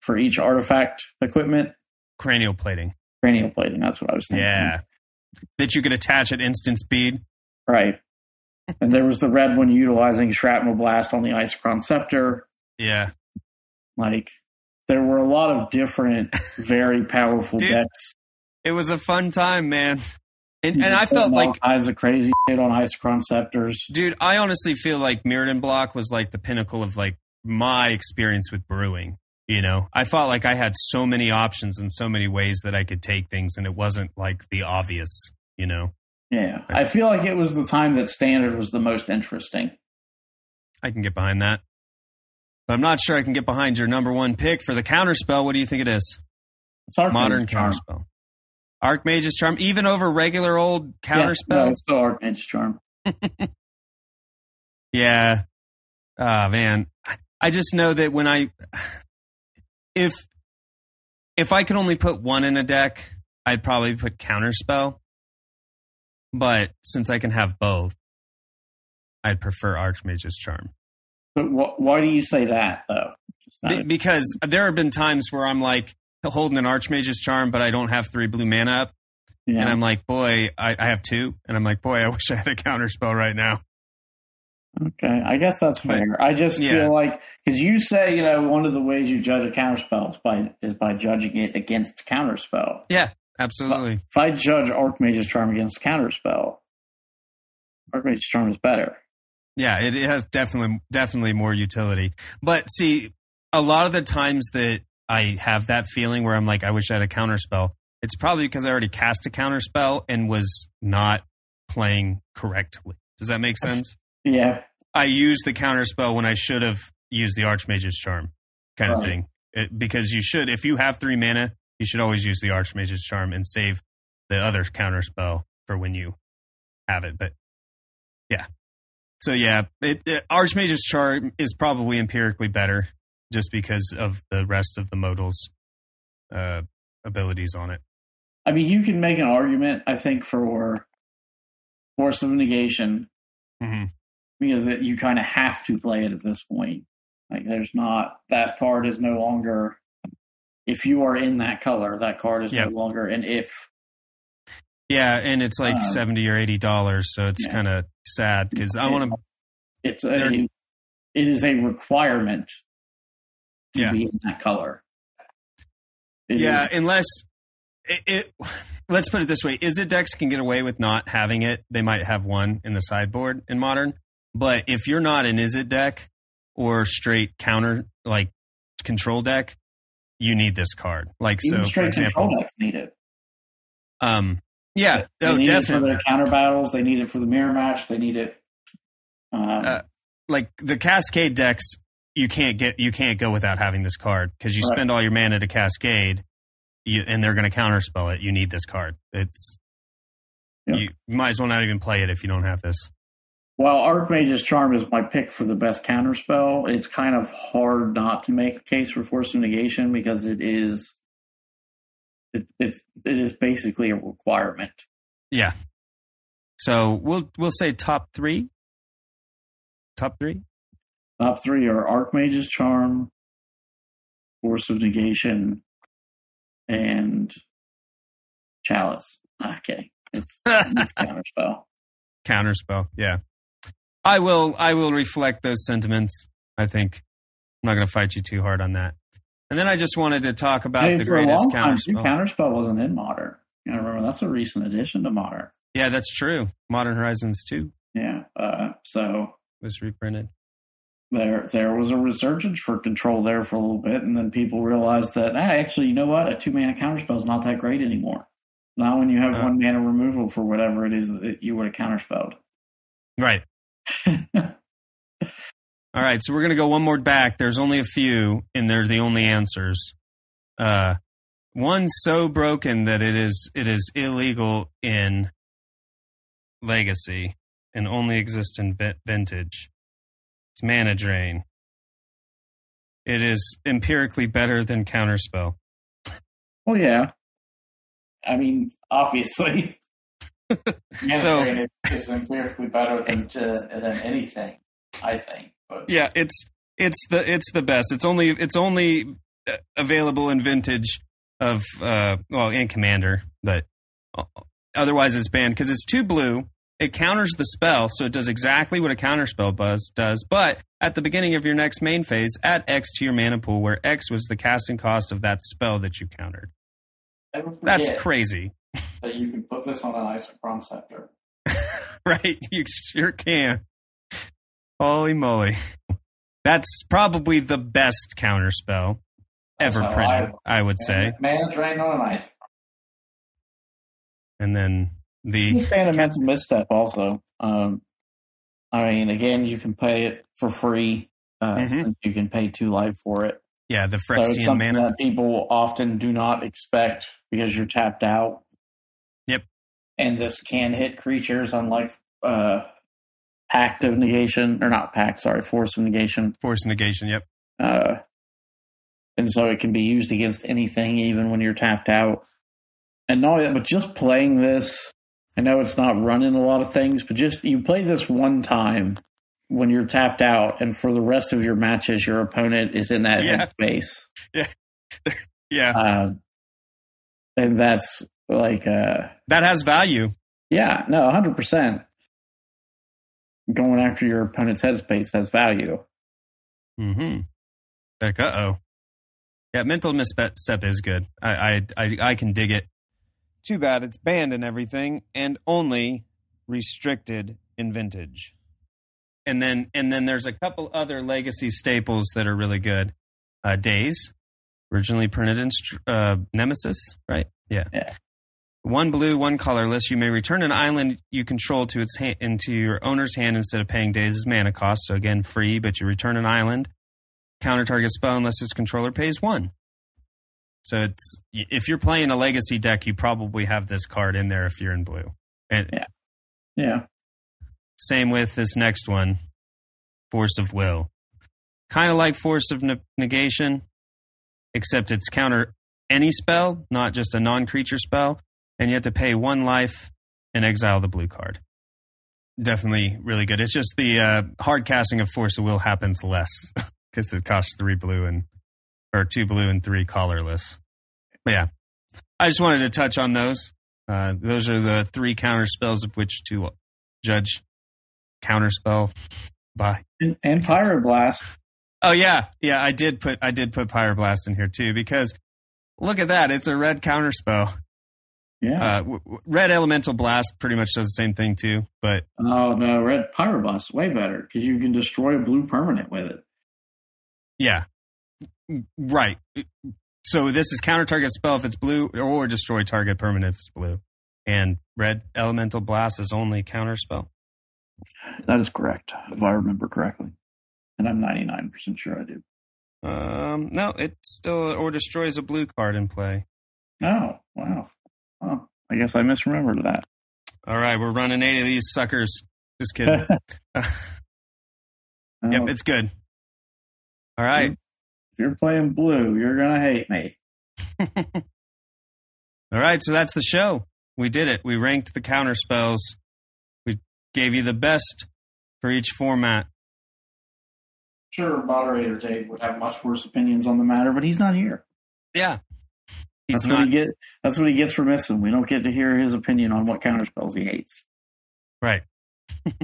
for each artifact equipment. Cranial plating. Cranial plating, that's what I was thinking. Yeah. That you could attach at instant speed. Right. And there was the red one utilizing shrapnel blast on the Isochron Scepter. Yeah. Like there were a lot of different, very powerful Dude, decks. It was a fun time, man. And and I felt like kinds of crazy shit on Isochron Scepters. Dude, I honestly feel like Mirrodin Block was like the pinnacle of like my experience with brewing. You know, I felt like I had so many options and so many ways that I could take things, and it wasn't like the obvious. You know, Yeah, I feel like it was the time that Standard was the most interesting. I can get behind that, but I'm not sure I can get behind your number one pick for the counterspell. What do you think it is? It's Archmage's Modern charm. counterspell. Archmage's charm, even over regular old Yeah, counterspell. no, it's still Archmage's charm. Yeah. Ah, man. I just know that when I if if I could only put one in a deck, I'd probably put counterspell. But since I can have both, I'd prefer Archmage's charm. But wh- why do you say that though? Be- because there have been times where I'm like holding an Archmage's charm, but I don't have three blue mana up. yeah. And I'm like, boy, I, I have two. And I'm like, boy, I wish I had a counterspell right now. Okay, I guess that's But- fair. I just yeah. feel like because you say you know one of the ways you judge a counterspell is by is by judging it against counterspell. Yeah, absolutely. If I judge Archmage's charm against counterspell, Archmage's charm is better. Yeah, it, it has definitely definitely more utility. But see, a lot of the times that I have that feeling where I'm like, I wish I had a counterspell, it's probably because I already cast a counterspell and was not playing correctly. Does that make sense? Yeah, I used the counterspell when I should have used the Archmage's Charm kind of Right. thing. It, because you should, if you have three mana, you should always use the Archmage's Charm and save the other counter spell for when you have it. But yeah. So yeah, it, it, Archmage's Charm is probably empirically better just because of the rest of the modals uh, abilities on it. I mean, you can make an argument, I think, for Force of Negation hmm because it, you kind of have to play it at this point. Like, there's not that card is no longer. If you are in that color, that card is Yep. no longer an if. Yeah, and it's like Um, seventy or eighty dollars, so it's yeah. kind of sad because I want to. It's a, it is a requirement to Yeah. be in that color. It Yeah, is- unless it, it. Let's put it this way: Izzet decks can get away with not having it. They might have one in the sideboard in modern, but if you're not an Izzet deck or straight counter like control deck, you need this card. Like even so, for example, decks need it. um, yeah, They oh, need definitely. it for their counter battles. They need it for the mirror match. They need it. Um, Uh, like the Cascade decks, you can't get you can't go without having this card because you Right. spend all your mana to Cascade, you, and they're going to counterspell it. You need this card. It's Yep. you, you might as well not even play it if you don't have this. While Archmage's Charm is my pick for the best counterspell, it's kind of hard not to make a case for Force of Negation because it is it, it's it is basically a requirement. Yeah. So we'll we'll say top three. Top three. Top three are Archmage's Charm, Force of Negation, and Chalice. Okay, it's, it's counterspell. Counterspell. Yeah. I will I will reflect those sentiments. I think I'm not going to fight you too hard on that. And then I just wanted to talk about Hey, the greatest too, counterspell. counterspell wasn't in Modern. I remember that's a recent addition to Modern. yeah, that's true. Modern Horizons 2 Yeah, uh, so was reprinted. there there was a resurgence for control there for a little bit, and then people realized that ah, actually, you know what, a two mana counterspell is not that great anymore. Not when you have Uh. one mana removal for whatever it is that you would have counterspelled. Right. All right, so we're gonna go one more back. There's only a few, and they're the only answers. Uh, one so broken that it is it is illegal in Legacy and only exists in Vintage. It's Mana Drain. It is empirically better than Counterspell. well, yeah. I mean, obviously, So- is, is empirically better than than anything. I think, but Yeah, it's it's the it's the best. It's only it's only uh, available in vintage of uh well in commander, but uh, otherwise it's banned because it's too blue. It counters the spell, so it does exactly what a counterspell buzz does. But at the beginning of your next main phase, add X to your mana pool, where X was the casting cost of that spell that you countered. That's crazy, that you can put this on an isochron scepter. right? You sure can. Holy moly! That's probably the best counter spell ever how printed, I would say. Mana Drain on an isochron. And then I'm a the fan of mental misstep also. Um, I mean, again, you can pay it for free. Uh, Mhm. you can pay two life for it. yeah, the So it's something mana. that people often do not expect because you're tapped out. And this can hit creatures, unlike uh, Pact of Negation, or not Pact, sorry, Force of Negation. Force negation. Yep. Uh, and so it can be used against anything, even when you're tapped out. And not only that, but just playing this, I know it's not running a lot of things, but just you play this one time when you're tapped out, and for the rest of your matches, your opponent is in that space. Yeah. Yeah, Uh, and that's like, uh, that has value. yeah, no, 100%. Going after your opponent's headspace has value. Mm-hmm. Like, uh oh. Yeah, mental misstep is good. I, I I I can dig it. Too bad it's banned and everything, and only restricted in vintage. And then and then there's a couple other legacy staples that are really good. Uh, Daze, originally printed in uh, Nemesis, right? Yeah. Yeah. One blue, one colorless. You may return an island you control to its ha- into your owner's hand instead of paying Daze's mana cost. So again, free, but you return an island. counter target spell unless its controller pays one. So it's if you're playing a legacy deck, you probably have this card in there if you're in blue. And Yeah. Yeah. same with this next one, Force of Will. Kind of like Force of ne- Negation, except it's counter any spell, not just a non creature spell, and you have to pay one life and exile the blue card. Definitely really good. It's just the uh, hard casting of Force of Will happens less because it costs three blue and or two blue and three colorless. But yeah, I just wanted to touch on those. Uh, those are the three counter spells of which to judge counter spell by. And, and Pyroblast. Oh yeah, yeah. I did put I did put Pyroblast in here too because look at that. It's a red counter spell. Yeah. Uh, w- w- red Elemental Blast pretty much does the same thing too, but oh no, red Pyroblast way better because you can destroy a blue permanent with it. yeah, right. So this is counter target spell if it's blue, or destroy target permanent if it's blue. And red Elemental Blast is only counter spell. That is correct, if I remember correctly. And I'm 99% sure I do. Um, no, it still or destroys a blue card in play. Oh wow. Oh, I guess I misremembered that. All right, we're running eight of these suckers. Just kidding. Oh, Yep, it's good. All right. if you're playing blue, you're gonna hate me. All right, so that's the show. We did it. We ranked the counter spells. We gave you the best for each format. Sure, moderator Dave would have much worse opinions on the matter, but he's not here. Yeah. He's That's what he get. That's what he gets for missing. We don't get to hear his opinion on what counterspells he hates, right. which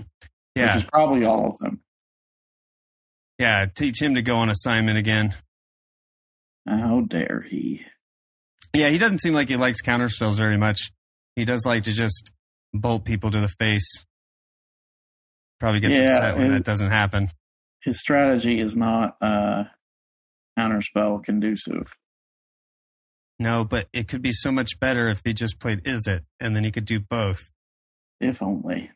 yeah. is probably all of them. Yeah, teach him to go on assignment again. How dare he? Yeah, he doesn't seem like he likes counter spells very much. He does like to just bolt people to the face. Probably gets Yeah, upset when that doesn't happen. His strategy is not uh, counterspell conducive. No, but it could be so much better if he just played Izzet, and then he could do both. If only.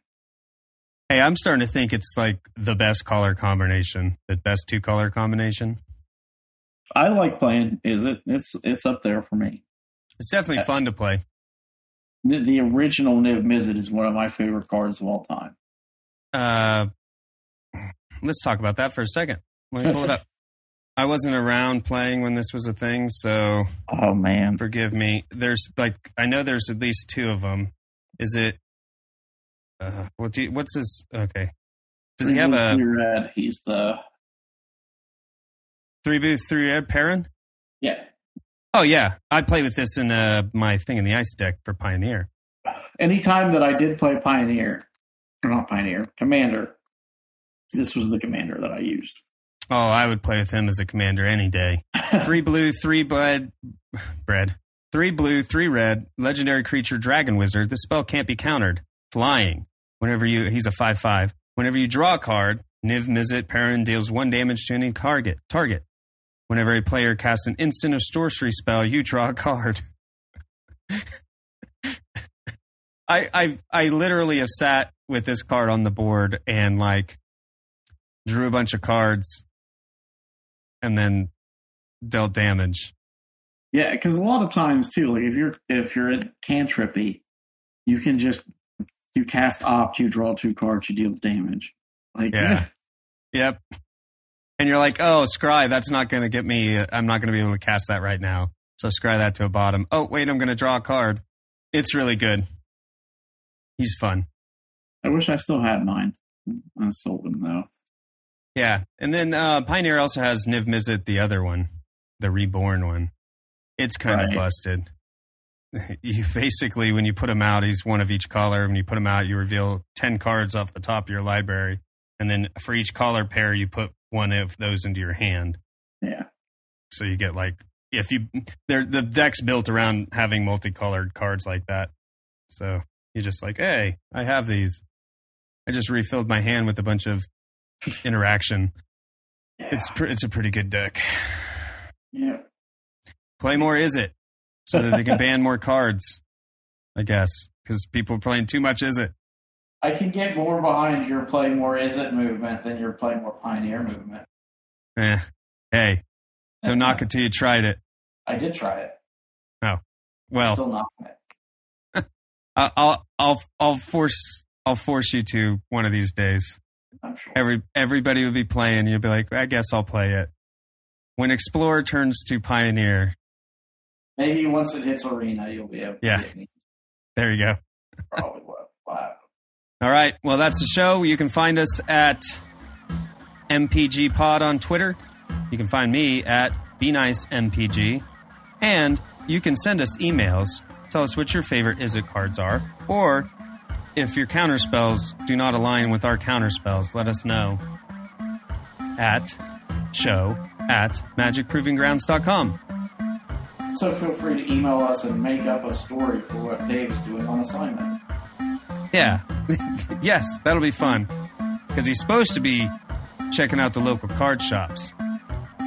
Hey, I'm starting to think it's like the best color combination, the best two color combination. I like playing. Izzet? It's it's up there for me. It's definitely fun to play. The, the original Niv Mizzet is one of my favorite cards of all time. Uh, let's talk about that for a second. Let me pull it up. I wasn't around playing when this was a thing, so Oh man, forgive me. There's like I know there's at least two of them. Is it? Uh, what do you, what's his? Okay, does he have a red? He's the three booth three red Parun? yeah. Oh yeah, I play with this in uh, my thing in the ice deck for Pioneer. Anytime that I did play Pioneer, or not Pioneer, Commander, this was the commander that I used. Oh, I would play with him as a commander any day. Three blue, three bread, bread. Three blue, three red. Legendary creature, dragon wizard. This spell can't be countered. Flying. Whenever you, he's a five-five. Whenever you draw a card, Niv Mizzet Parun deals one damage to any target. Target. Whenever a player casts an instant or sorcery spell, you draw a card. I, I, I literally have sat with this card on the board and like drew a bunch of cards and then dealt damage. Yeah, because a lot of times too, like if you're if you're at cantrippy, you can just you cast opt, you draw two cards, you deal damage. Like Yeah. Yep. And you're like, oh, scry, that's not going to get me. I'm not going to be able to cast that right now. So scry that to a bottom. Oh, wait, I'm going to draw a card. It's really good. He's fun. I wish I still had mine. I sold them though. Yeah. And then uh, Pioneer also has Niv Mizzet, the other one, the reborn one. It's kind of busted. You basically, when you put him out, he's one of each color. When you put him out, you reveal 10 cards off the top of your library. And then for each color pair, you put one of those into your hand. Yeah. So you get like, if you, they're, the deck's built around having multicolored cards like that. So you're just like, hey, I have these. I just refilled my hand with a bunch of interaction. Yeah. It's pr- it's a pretty good deck. yeah. Play more, Izzet? So that they can ban more cards, I guess, because people are playing too much, Izzet? I can get more behind your play more Izzet movement than your play more pioneer movement. Eh. Hey, don't knock it till you tried it. I did try it. Oh, well, Still knocking it. I'll I'll I'll force I'll force you to one of these days. I'm sure. Every everybody would be playing. You'd be like, I guess I'll play it. When Explorer turns to Pioneer, Maybe once it hits arena, you'll be able. to Yeah. there you go. Probably what. Wow. All right. Well, that's the show. You can find us at MPG Pod on Twitter. You can find me at Be Nice MPG, and you can send us emails. Tell us what your favorite Izzet cards are, or if your counterspells do not align with our counterspells, let us know at show at magicprovinggrounds.com. So feel free to email us and make up a story for what Dave's doing on assignment. Yeah. yes, that'll be fun. Because he's supposed to be checking out the local card shops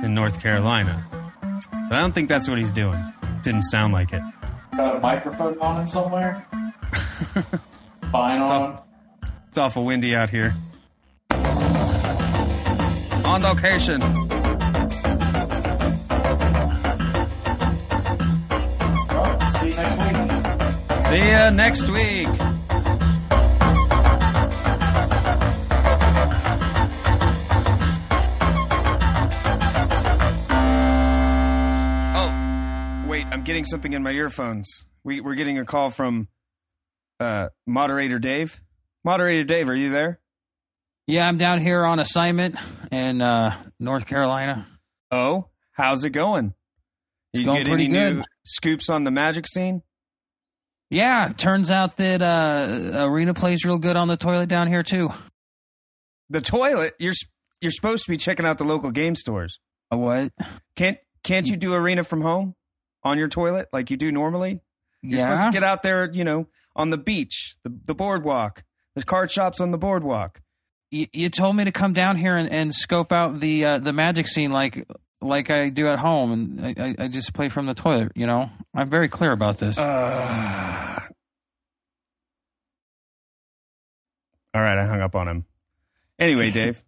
in North Carolina. But I don't think that's what he's doing. Didn't sound like it. Got a microphone on him somewhere? Fine It's off- It's awful windy out here. On location. Well, see you next week. See ya next week. Oh, wait, I'm getting something in my earphones. We, we're getting a call from uh, Moderator Dave. Moderator Dave, are you there? Yeah, I'm down here on assignment in uh, North Carolina. Oh, how's it going? You going get pretty any good. new scoops on the magic scene? Yeah, turns out that uh, Arena plays real good on the toilet down here too. The toilet, you're you're supposed to be checking out the local game stores. A what? Can't can't you do arena from home on your toilet like you do normally? You're supposed Yeah, to get out there, you know, on the beach, the the boardwalk, the card shops on the boardwalk. you, you told me to come down here and, and scope out the uh, the magic scene like like I do at home, and I, I, I just play from the toilet. You know, I'm very clear about this. Uh, all right, I hung up on him. Anyway, Dave,